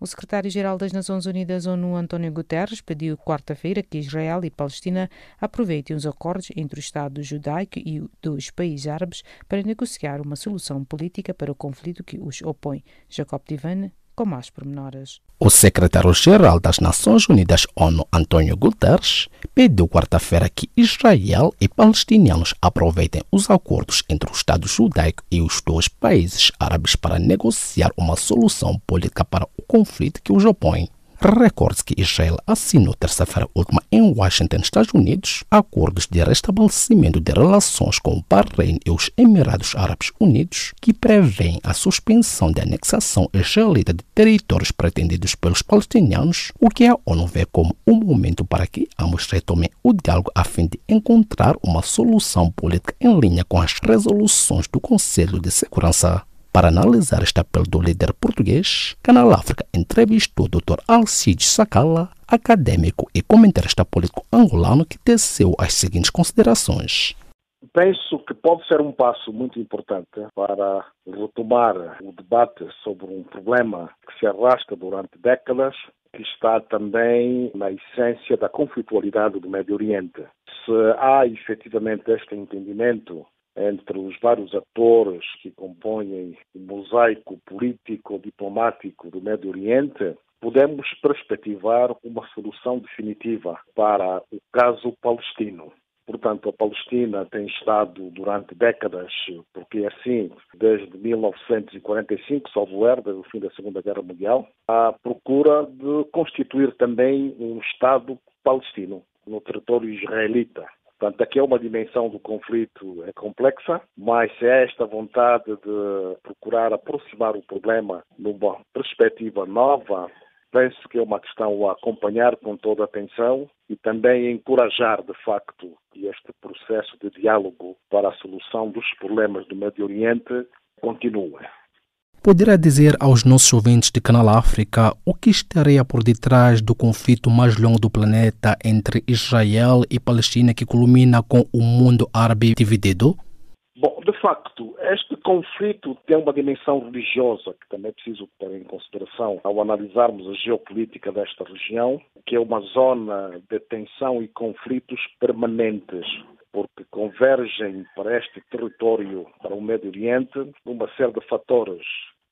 O secretário-geral das Nações Unidas, ONU, António Guterres, pediu quarta-feira que Israel e Palestina aproveitem os acordos entre o Estado judaico e dos países árabes para negociar uma solução política para o conflito que os opõe. Jacob Divane, com mais pormenores. O secretário-geral das Nações Unidas, ONU, António Guterres, pediu quarta-feira que Israel e palestinianos aproveitem os acordos entre o Estado judaico e os dois países árabes para negociar uma solução política para o conflito que os opõe. Recorde que Israel assinou terça-feira última em Washington, Estados Unidos, acordos de restabelecimento de relações com o Bahrein e os Emirados Árabes Unidos, que prevêem a suspensão de anexação israelita de territórios pretendidos pelos palestinianos, o que a ONU vê como um momento para que ambos retomem o diálogo a fim de encontrar uma solução política em linha com as resoluções do Conselho de Segurança. Para analisar este apelo do líder português, Canal África entrevistou o Dr. Alcides Sacala, acadêmico e comentarista político angolano, que teceu as seguintes considerações. Penso que pode ser um passo muito importante para retomar o debate sobre um problema que se arrasta durante décadas, que está também na essência da conflitualidade do Médio Oriente. Se há efetivamente este entendimento entre os vários atores que compõem o mosaico político-diplomático do Médio Oriente, podemos perspectivar uma solução definitiva para o caso palestino. Portanto, a Palestina tem estado durante décadas, porque é assim, desde 1945, salvo erro, desde o fim da Segunda Guerra Mundial, à procura de constituir também um Estado palestino no território israelita. Portanto, aqui é uma dimensão do conflito é complexa, mas é esta vontade de procurar aproximar o problema numa perspectiva nova, penso que é uma questão a acompanhar com toda a atenção e também encorajar, de facto, este processo de diálogo para a solução dos problemas do Médio Oriente continue. Poderá dizer aos nossos ouvintes de Canal África o que estaria por detrás do conflito mais longo do planeta entre Israel e Palestina que culmina com o mundo árabe dividido? Bom, de facto, este conflito tem uma dimensão religiosa que também é preciso ter em consideração ao analisarmos a geopolítica desta região, que é uma zona de tensão e conflitos permanentes porque convergem para este território, para o Médio Oriente, uma série de fatores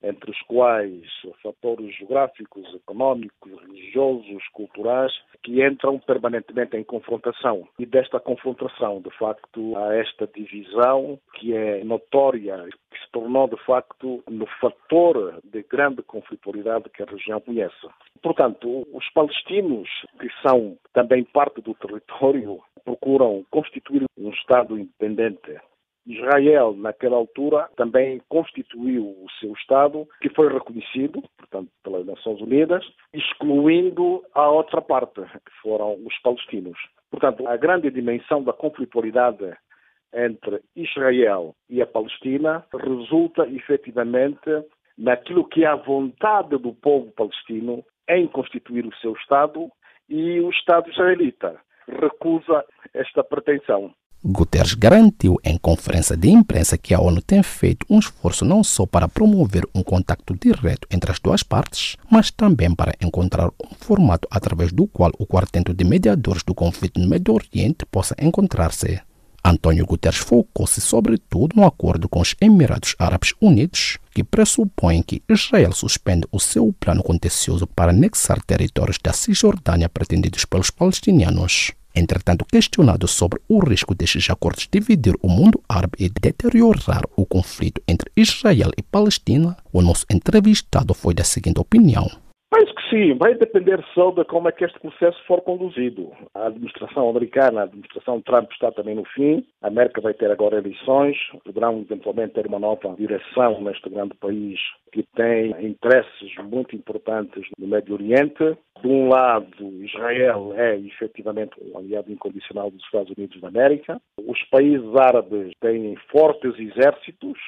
entre os quais fatores geográficos, económicos, religiosos, culturais, que entram permanentemente em confrontação. E desta confrontação, de facto, há esta divisão que é notória, que se tornou, de facto, no fator de grande conflitualidade que a região conhece. Portanto, os palestinos, que são também parte do território, procuram constituir um Estado independente Israel, naquela altura, também constituiu o seu Estado, que foi reconhecido, portanto, pelas Nações Unidas, excluindo a outra parte, que foram os palestinos. Portanto, a grande dimensão da conflitualidade entre Israel e a Palestina resulta efetivamente naquilo que é a vontade do povo palestino em constituir o seu Estado e o Estado israelita recusa esta pretensão. Guterres garantiu em conferência de imprensa que a ONU tem feito um esforço não só para promover um contato direto entre as duas partes, mas também para encontrar um formato através do qual o quarteto de mediadores do conflito no Médio Oriente possa encontrar-se. António Guterres focou-se sobretudo no acordo com os Emirados Árabes Unidos, que pressupõe que Israel suspende o seu plano contencioso para anexar territórios da Cisjordânia pretendidos pelos palestinianos. Entretanto, questionado sobre o risco destes acordos dividir o mundo árabe e deteriorar o conflito entre Israel e Palestina, o nosso entrevistado foi da seguinte opinião. Penso que sim, vai depender só de como é que este processo for conduzido. A administração americana, a administração Trump está também no fim, a América vai ter agora eleições, poderão eventualmente ter uma nova direção neste grande país que tem interesses muito importantes no Médio Oriente. De um lado, Israel é efetivamente um aliado incondicional dos Estados Unidos da América. Os países árabes têm fortes exércitos,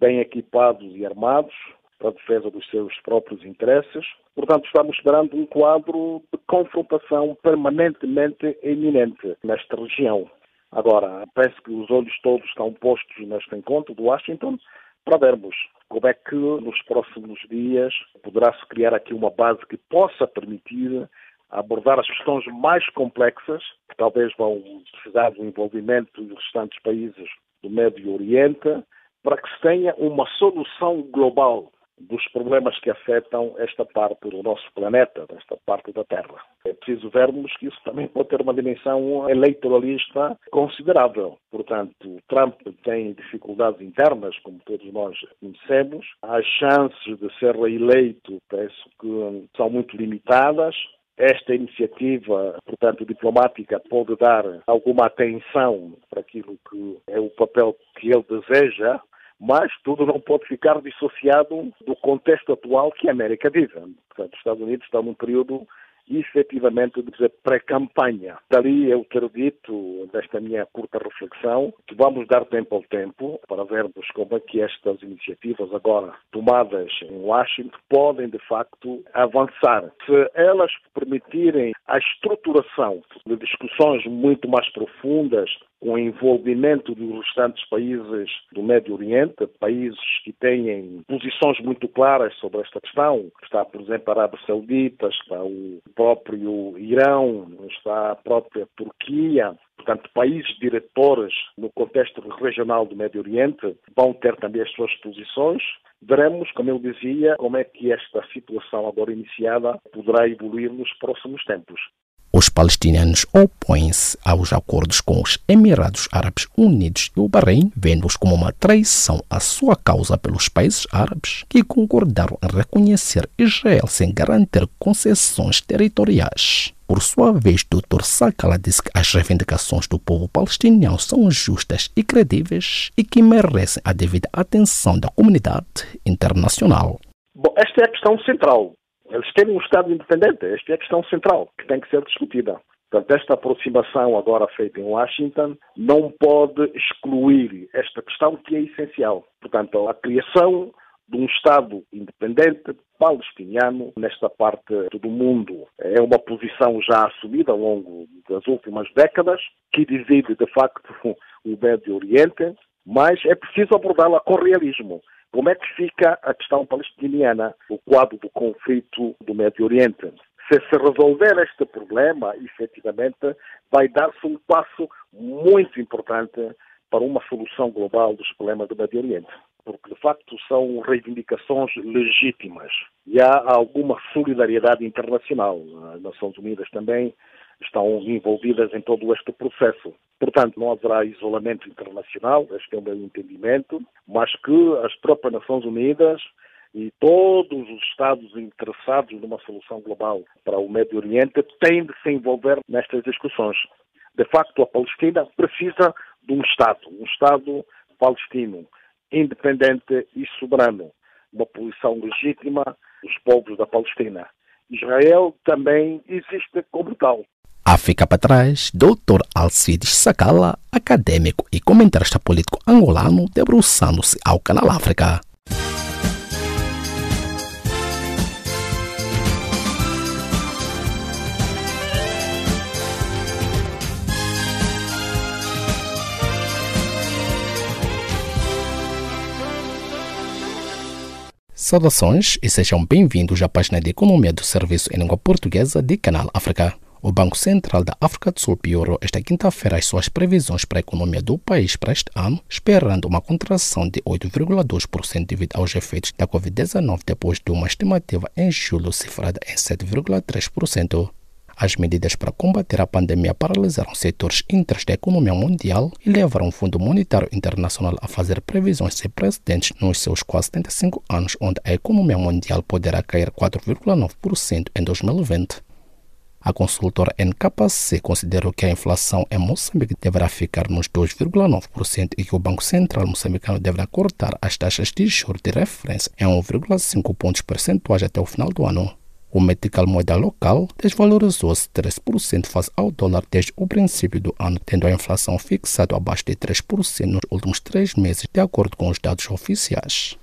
bem equipados e armados para a defesa dos seus próprios interesses. Portanto, estamos esperando um quadro de confrontação permanentemente iminente nesta região. Agora, penso que os olhos todos estão postos neste encontro de Washington para vermos como é que nos próximos dias poderá-se criar aqui uma base que possa permitir abordar as questões mais complexas, que talvez vão precisar do envolvimento dos restantes países do Médio Oriente, para que se tenha uma solução global dos problemas que afetam esta parte do nosso planeta, desta parte da Terra. É preciso vermos que isso também pode ter uma dimensão eleitoralista considerável. Portanto, Trump tem dificuldades internas, como todos nós conhecemos. As chances de ser reeleito, penso que são muito limitadas. Esta iniciativa, portanto, diplomática pode dar alguma atenção para aquilo que é o papel que ele deseja mas tudo não pode ficar dissociado do contexto atual que a América vive. Portanto, os Estados Unidos estão num período efetivamente de pré-campanha. Dali eu ter dito, desta minha curta reflexão, que vamos dar tempo ao tempo para vermos como é que estas iniciativas agora tomadas em Washington podem de facto avançar. Se elas permitirem a estruturação de discussões muito mais profundas com o envolvimento dos restantes países do Médio Oriente, países que têm posições muito claras sobre esta questão. Está, por exemplo, a Arábia Saudita, está o próprio Irão, está a própria Turquia. Portanto, países diretores no contexto regional do Médio Oriente vão ter também as suas posições. Veremos, como eu dizia, como é que esta situação agora iniciada poderá evoluir nos próximos tempos. Os palestinianos opõem-se aos acordos com os Emirados Árabes Unidos e o Bahrein, vendo-os como uma traição à sua causa pelos países árabes que concordaram em reconhecer Israel sem garantir concessões territoriais. Por sua vez, Dr. Sakala disse que as reivindicações do povo palestiniano são justas e credíveis e que merecem a devida atenção da comunidade internacional. Bom, esta é a questão central eles querem um Estado independente, esta é a questão central que tem que ser discutida. Portanto, esta aproximação agora feita em Washington não pode excluir esta questão que é essencial. Portanto, a criação de um Estado independente palestiniano nesta parte do mundo. É uma posição já assumida ao longo das últimas décadas, que divide de facto o Médio Oriente, mas é preciso abordá-la com realismo. Como é que fica a questão palestiniana, o quadro do conflito do Médio Oriente? Se se resolver este problema, efetivamente, vai dar-se um passo muito importante para uma solução global dos problemas do Médio Oriente. Porque, de facto, são reivindicações legítimas. E há alguma solidariedade internacional. As Nações Unidas também estão envolvidas em todo este processo. Portanto, não haverá isolamento internacional, este é o meu entendimento, mas que as próprias Nações Unidas e todos os Estados interessados numa solução global para o Médio Oriente têm de se envolver nestas discussões. De facto, a Palestina precisa de um Estado, um Estado palestino, independente e soberano, uma posição legítima dos povos da Palestina. Israel também existe como tal. A fica para trás, Dr. Alcides Sakala, acadêmico e comentarista político angolano, debruçando-se ao Canal África. Saudações e sejam bem-vindos à página de Economia do Serviço em Língua Portuguesa de Canal África. O Banco Central da África do Sul piorou esta quinta-feira as suas previsões para a economia do país para este ano, esperando uma contração de 8,2% devido aos efeitos da Covid-19, depois de uma estimativa em julho cifrada em 7,3%. As medidas para combater a pandemia paralisaram setores inteiros da economia mundial e levaram o Fundo Monetário Internacional a fazer previsões sem precedentes nos seus quase 75 anos, onde a economia mundial poderá cair 4,9% em 2020. A consultora NKC considerou que a inflação em Moçambique deverá ficar nos 2,9% e que o Banco Central moçambicano deverá cortar as taxas de juros de referência em 1,5 pontos percentuais até o final do ano. O metical moeda local desvalorizou-se 13% face ao dólar desde o princípio do ano, tendo a inflação fixado abaixo de 3% nos últimos três meses, de acordo com os dados oficiais.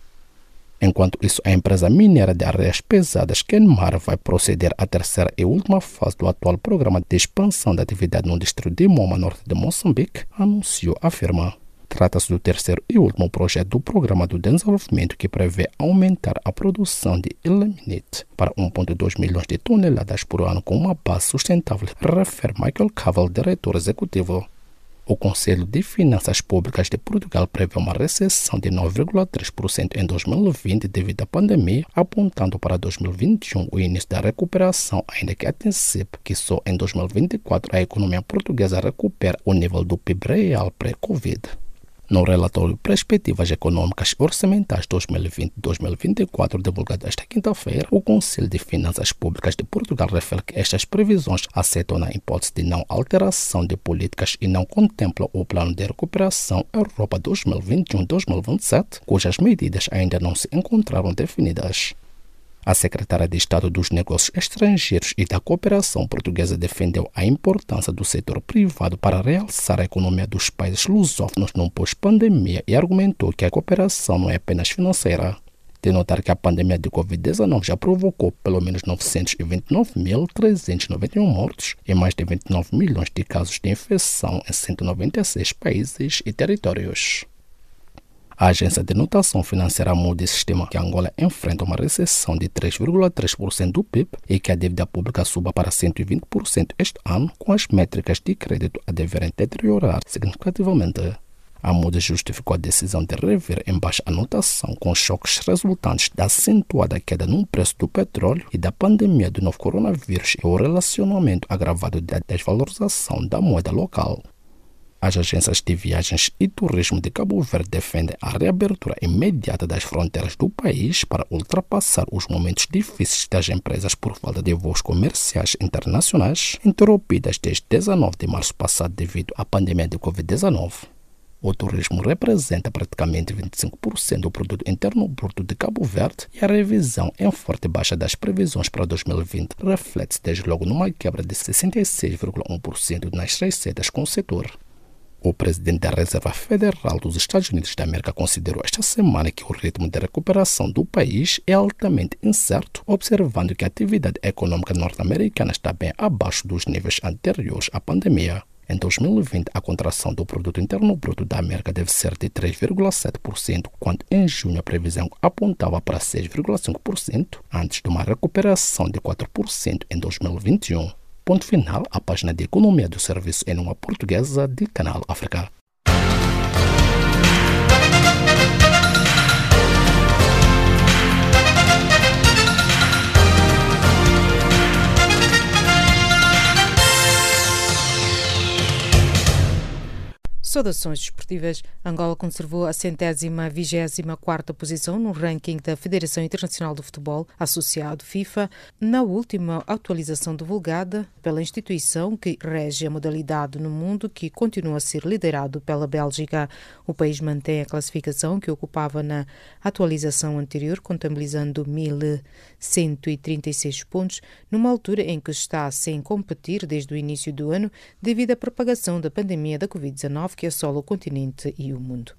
Enquanto isso, a empresa mineira de areias pesadas Kenmar vai proceder à terceira e última fase do atual programa de expansão da atividade no distrito de Moma, norte de Moçambique, anunciou a firma. Trata-se do terceiro e último projeto do Programa de Desenvolvimento que prevê aumentar a produção de ilmenite para 1,2 milhões de toneladas por ano com uma base sustentável, refere Michael Cavell, diretor executivo. O Conselho de Finanças Públicas de Portugal prevê uma recessão de 9,3% em 2020 devido à pandemia, apontando para 2021 o início da recuperação, ainda que antecipe que só em 2024 a economia portuguesa recupera o nível do PIB real pré-Covid. No relatório Perspectivas Econômicas Orçamentais 2020-2024, divulgado esta quinta-feira, o Conselho de Finanças Públicas de Portugal refere que estas previsões aceitam na hipótese de não alteração de políticas e não contemplam o Plano de Recuperação Europa 2021-2027, cujas medidas ainda não se encontraram definidas. A secretária de Estado dos Negócios Estrangeiros e da Cooperação Portuguesa defendeu a importância do setor privado para realçar a economia dos países lusófonos num pós-pandemia e argumentou que a cooperação não é apenas financeira. De notar que a pandemia de Covid-19 já provocou pelo menos 929.391 mortos e mais de 29 milhões de casos de infecção em 196 países e territórios. A agência de notação financeira Moody's estima que Angola enfrenta uma recessão de 3,3% do PIB e que a dívida pública suba para 120% este ano, com as métricas de crédito a deverem deteriorar significativamente. A Moody's justificou a decisão de rever em baixa a notação com choques resultantes da acentuada queda no preço do petróleo e da pandemia do novo coronavírus e o relacionamento agravado da desvalorização da moeda local. As agências de viagens e turismo de Cabo Verde defendem a reabertura imediata das fronteiras do país para ultrapassar os momentos difíceis das empresas por falta de voos comerciais internacionais, interrompidas desde 19 de março passado devido à pandemia de Covid-19. O turismo representa praticamente 25% do produto interno bruto de Cabo Verde e a revisão em forte baixa das previsões para 2020 reflete-se desde logo numa quebra de 66,1% nas receitas com o setor. O presidente da Reserva Federal dos Estados Unidos da América considerou esta semana que o ritmo de recuperação do país é altamente incerto, observando que a atividade econômica norte-americana está bem abaixo dos níveis anteriores à pandemia. Em 2020, a contração do produto interno bruto da América deve ser de 3,7%, quando em junho a previsão apontava para 6,5%, antes de uma recuperação de 4% em 2021. Ponto final, a página de Economia do Serviço em uma portuguesa de Canal África. Saudações desportivas. Angola conservou a centésima vigésima quarta posição no ranking da Federação Internacional de Futebol, associado FIFA, na última atualização divulgada pela instituição que rege a modalidade no mundo, que continua a ser liderado pela Bélgica. O país mantém a classificação que ocupava na atualização anterior, contabilizando 1.136 pontos, numa altura em que está sem competir desde o início do ano devido à propagação da pandemia da Covid-19 que assola o continente e o mundo.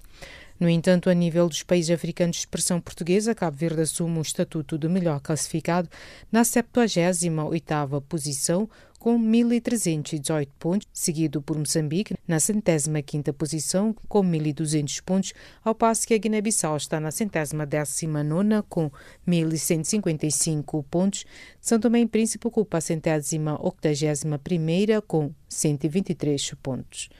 No entanto, a nível dos países africanos de expressão portuguesa, Cabo Verde assume o estatuto de melhor classificado na 78ª posição, com 1.318 pontos, seguido por Moçambique na centésima quinta posição com 1.200 pontos, ao passo que a Guiné-Bissau está na centésima décima nona com 1.155 pontos. São Tomé e Príncipe ocupa a centésima octagésima primeira com 123 pontos.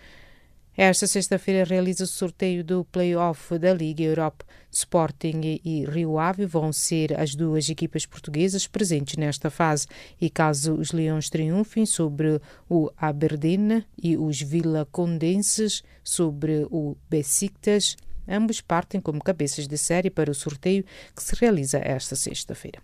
Esta sexta-feira realiza-se o sorteio do Play-Off da Liga Europa. Sporting e Rio Ave vão ser as duas equipas portuguesas presentes nesta fase e caso os Leões triunfem sobre o Aberdeen e os Vila Condenses sobre o Besiktas, ambos partem como cabeças de série para o sorteio que se realiza esta sexta-feira.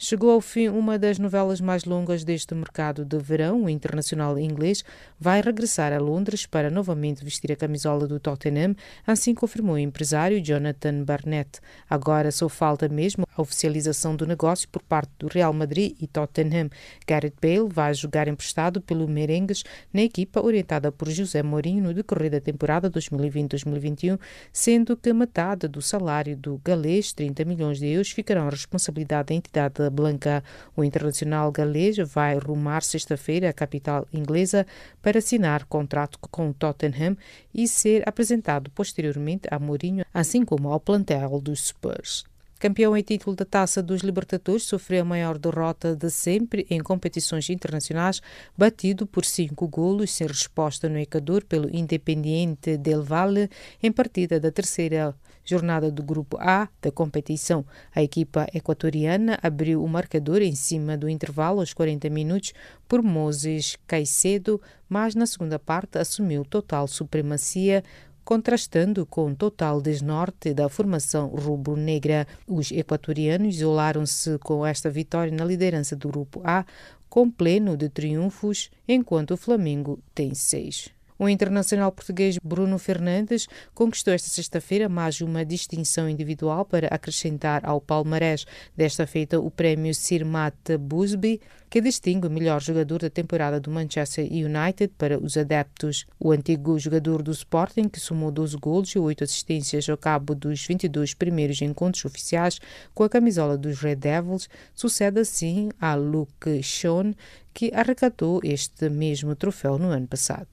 Chegou ao fim uma das novelas mais longas deste mercado de verão. O internacional inglês vai regressar a Londres para novamente vestir a camisola do Tottenham, assim confirmou o empresário Jonathan Barnett. Agora só falta mesmo a oficialização do negócio por parte do Real Madrid e Tottenham. Gareth Bale vai jogar emprestado pelo Merengues na equipa orientada por José Mourinho no decorrer da temporada 2020-2021, sendo que metade do salário do galês, 30 milhões de euros, ficarão à responsabilidade da entidade Blanca. O internacional galês vai rumar sexta-feira à capital inglesa para assinar contrato com o Tottenham e ser apresentado posteriormente a Mourinho, assim como ao plantel dos Spurs. Campeão em título da Taça dos Libertadores, sofreu a maior derrota de sempre em competições internacionais, batido por cinco golos sem resposta no Equador pelo Independiente del Valle em partida da terceira jornada do Grupo A da competição. A equipa equatoriana abriu o marcador em cima do intervalo aos 40 minutos por Moses Caicedo, mas na segunda parte assumiu total supremacia contrastando com o total desnorte da formação rubro-negra. Os equatorianos isolaram-se com esta vitória na liderança do Grupo A, com pleno de triunfos, enquanto o Flamengo tem seis. O internacional português Bruno Fernandes conquistou esta sexta-feira mais uma distinção individual para acrescentar ao palmarés. Desta feita, o prémio Sir Matt Busby, que distingue o melhor jogador da temporada do Manchester United para os adeptos. O antigo jogador do Sporting, que somou 12 golos e 8 assistências ao cabo dos 22 primeiros encontros oficiais com a camisola dos Red Devils, sucede assim a Luke Shaw, que arrecadou este mesmo troféu no ano passado.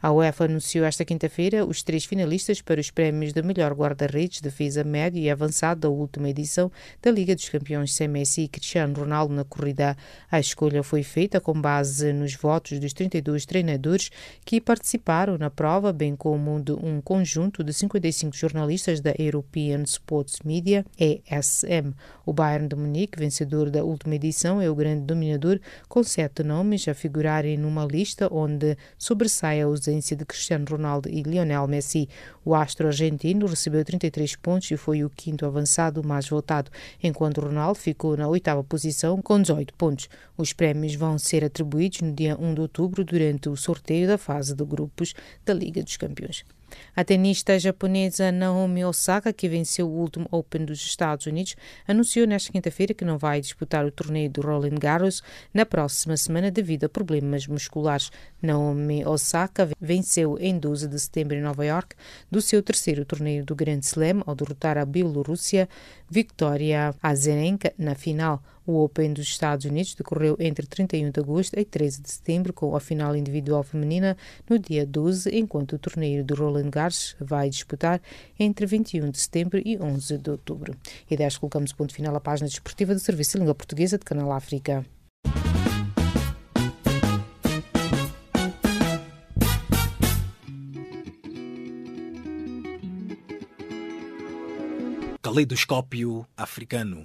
A UEFA anunciou esta quinta-feira os três finalistas para os prémios de melhor guarda-redes, defesa médio e avançado da última edição da Liga dos Campeões sem Messi e Cristiano Ronaldo na corrida. A escolha foi feita com base nos votos dos 32 treinadores que participaram na prova, bem como de um conjunto de 55 jornalistas da European Sports Media, ESM. O Bayern de Munique, vencedor da última edição, é o grande dominador, com sete nomes a figurarem numa lista onde sobressai a ausência de Cristiano Ronaldo e Lionel Messi. O astro argentino recebeu 33 pontos e foi o quinto avançado mais votado, enquanto Ronaldo ficou na oitava posição com 18 pontos. Os prémios vão ser atribuídos no dia 1 de outubro durante o sorteio da fase de grupos da Liga dos Campeões. A tenista japonesa Naomi Osaka, que venceu o último Open dos Estados Unidos, anunciou nesta quinta-feira que não vai disputar o torneio do Roland Garros na próxima semana devido a problemas musculares. Naomi Osaka venceu em 12 de setembro em Nova York do seu terceiro torneio do Grand Slam ao derrotar a Bielorrússia Victoria Azarenka na final. O Open dos Estados Unidos decorreu entre 31 de agosto e 13 de setembro, com a final individual feminina no dia 12, enquanto o torneio do Roland Garros vai disputar entre 21 de setembro e 11 de outubro. E desta colocamos ponto final à página desportiva do Serviço de Língua Portuguesa de Canal África. Caleidoscópio africano.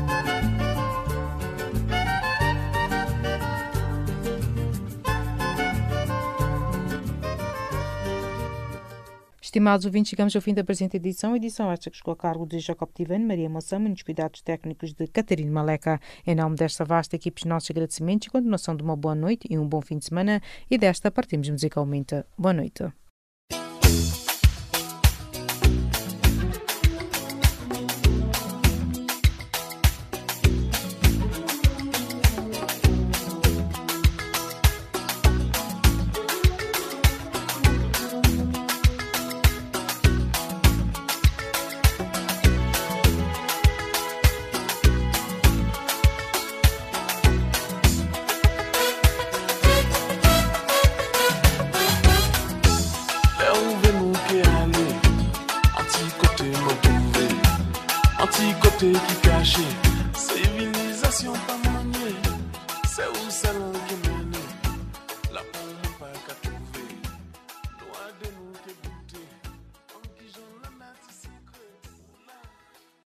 Estimados ouvintes, chegamos ao fim da presente edição. Edição esta que ficou a cargo de Jacob Tivane, Maria Moçama nos cuidados técnicos de Catarina Maleca. Em nome desta vasta equipe, nossos agradecimentos e continuação de uma boa noite e um bom fim de semana. E desta partimos musicalmente. Boa noite.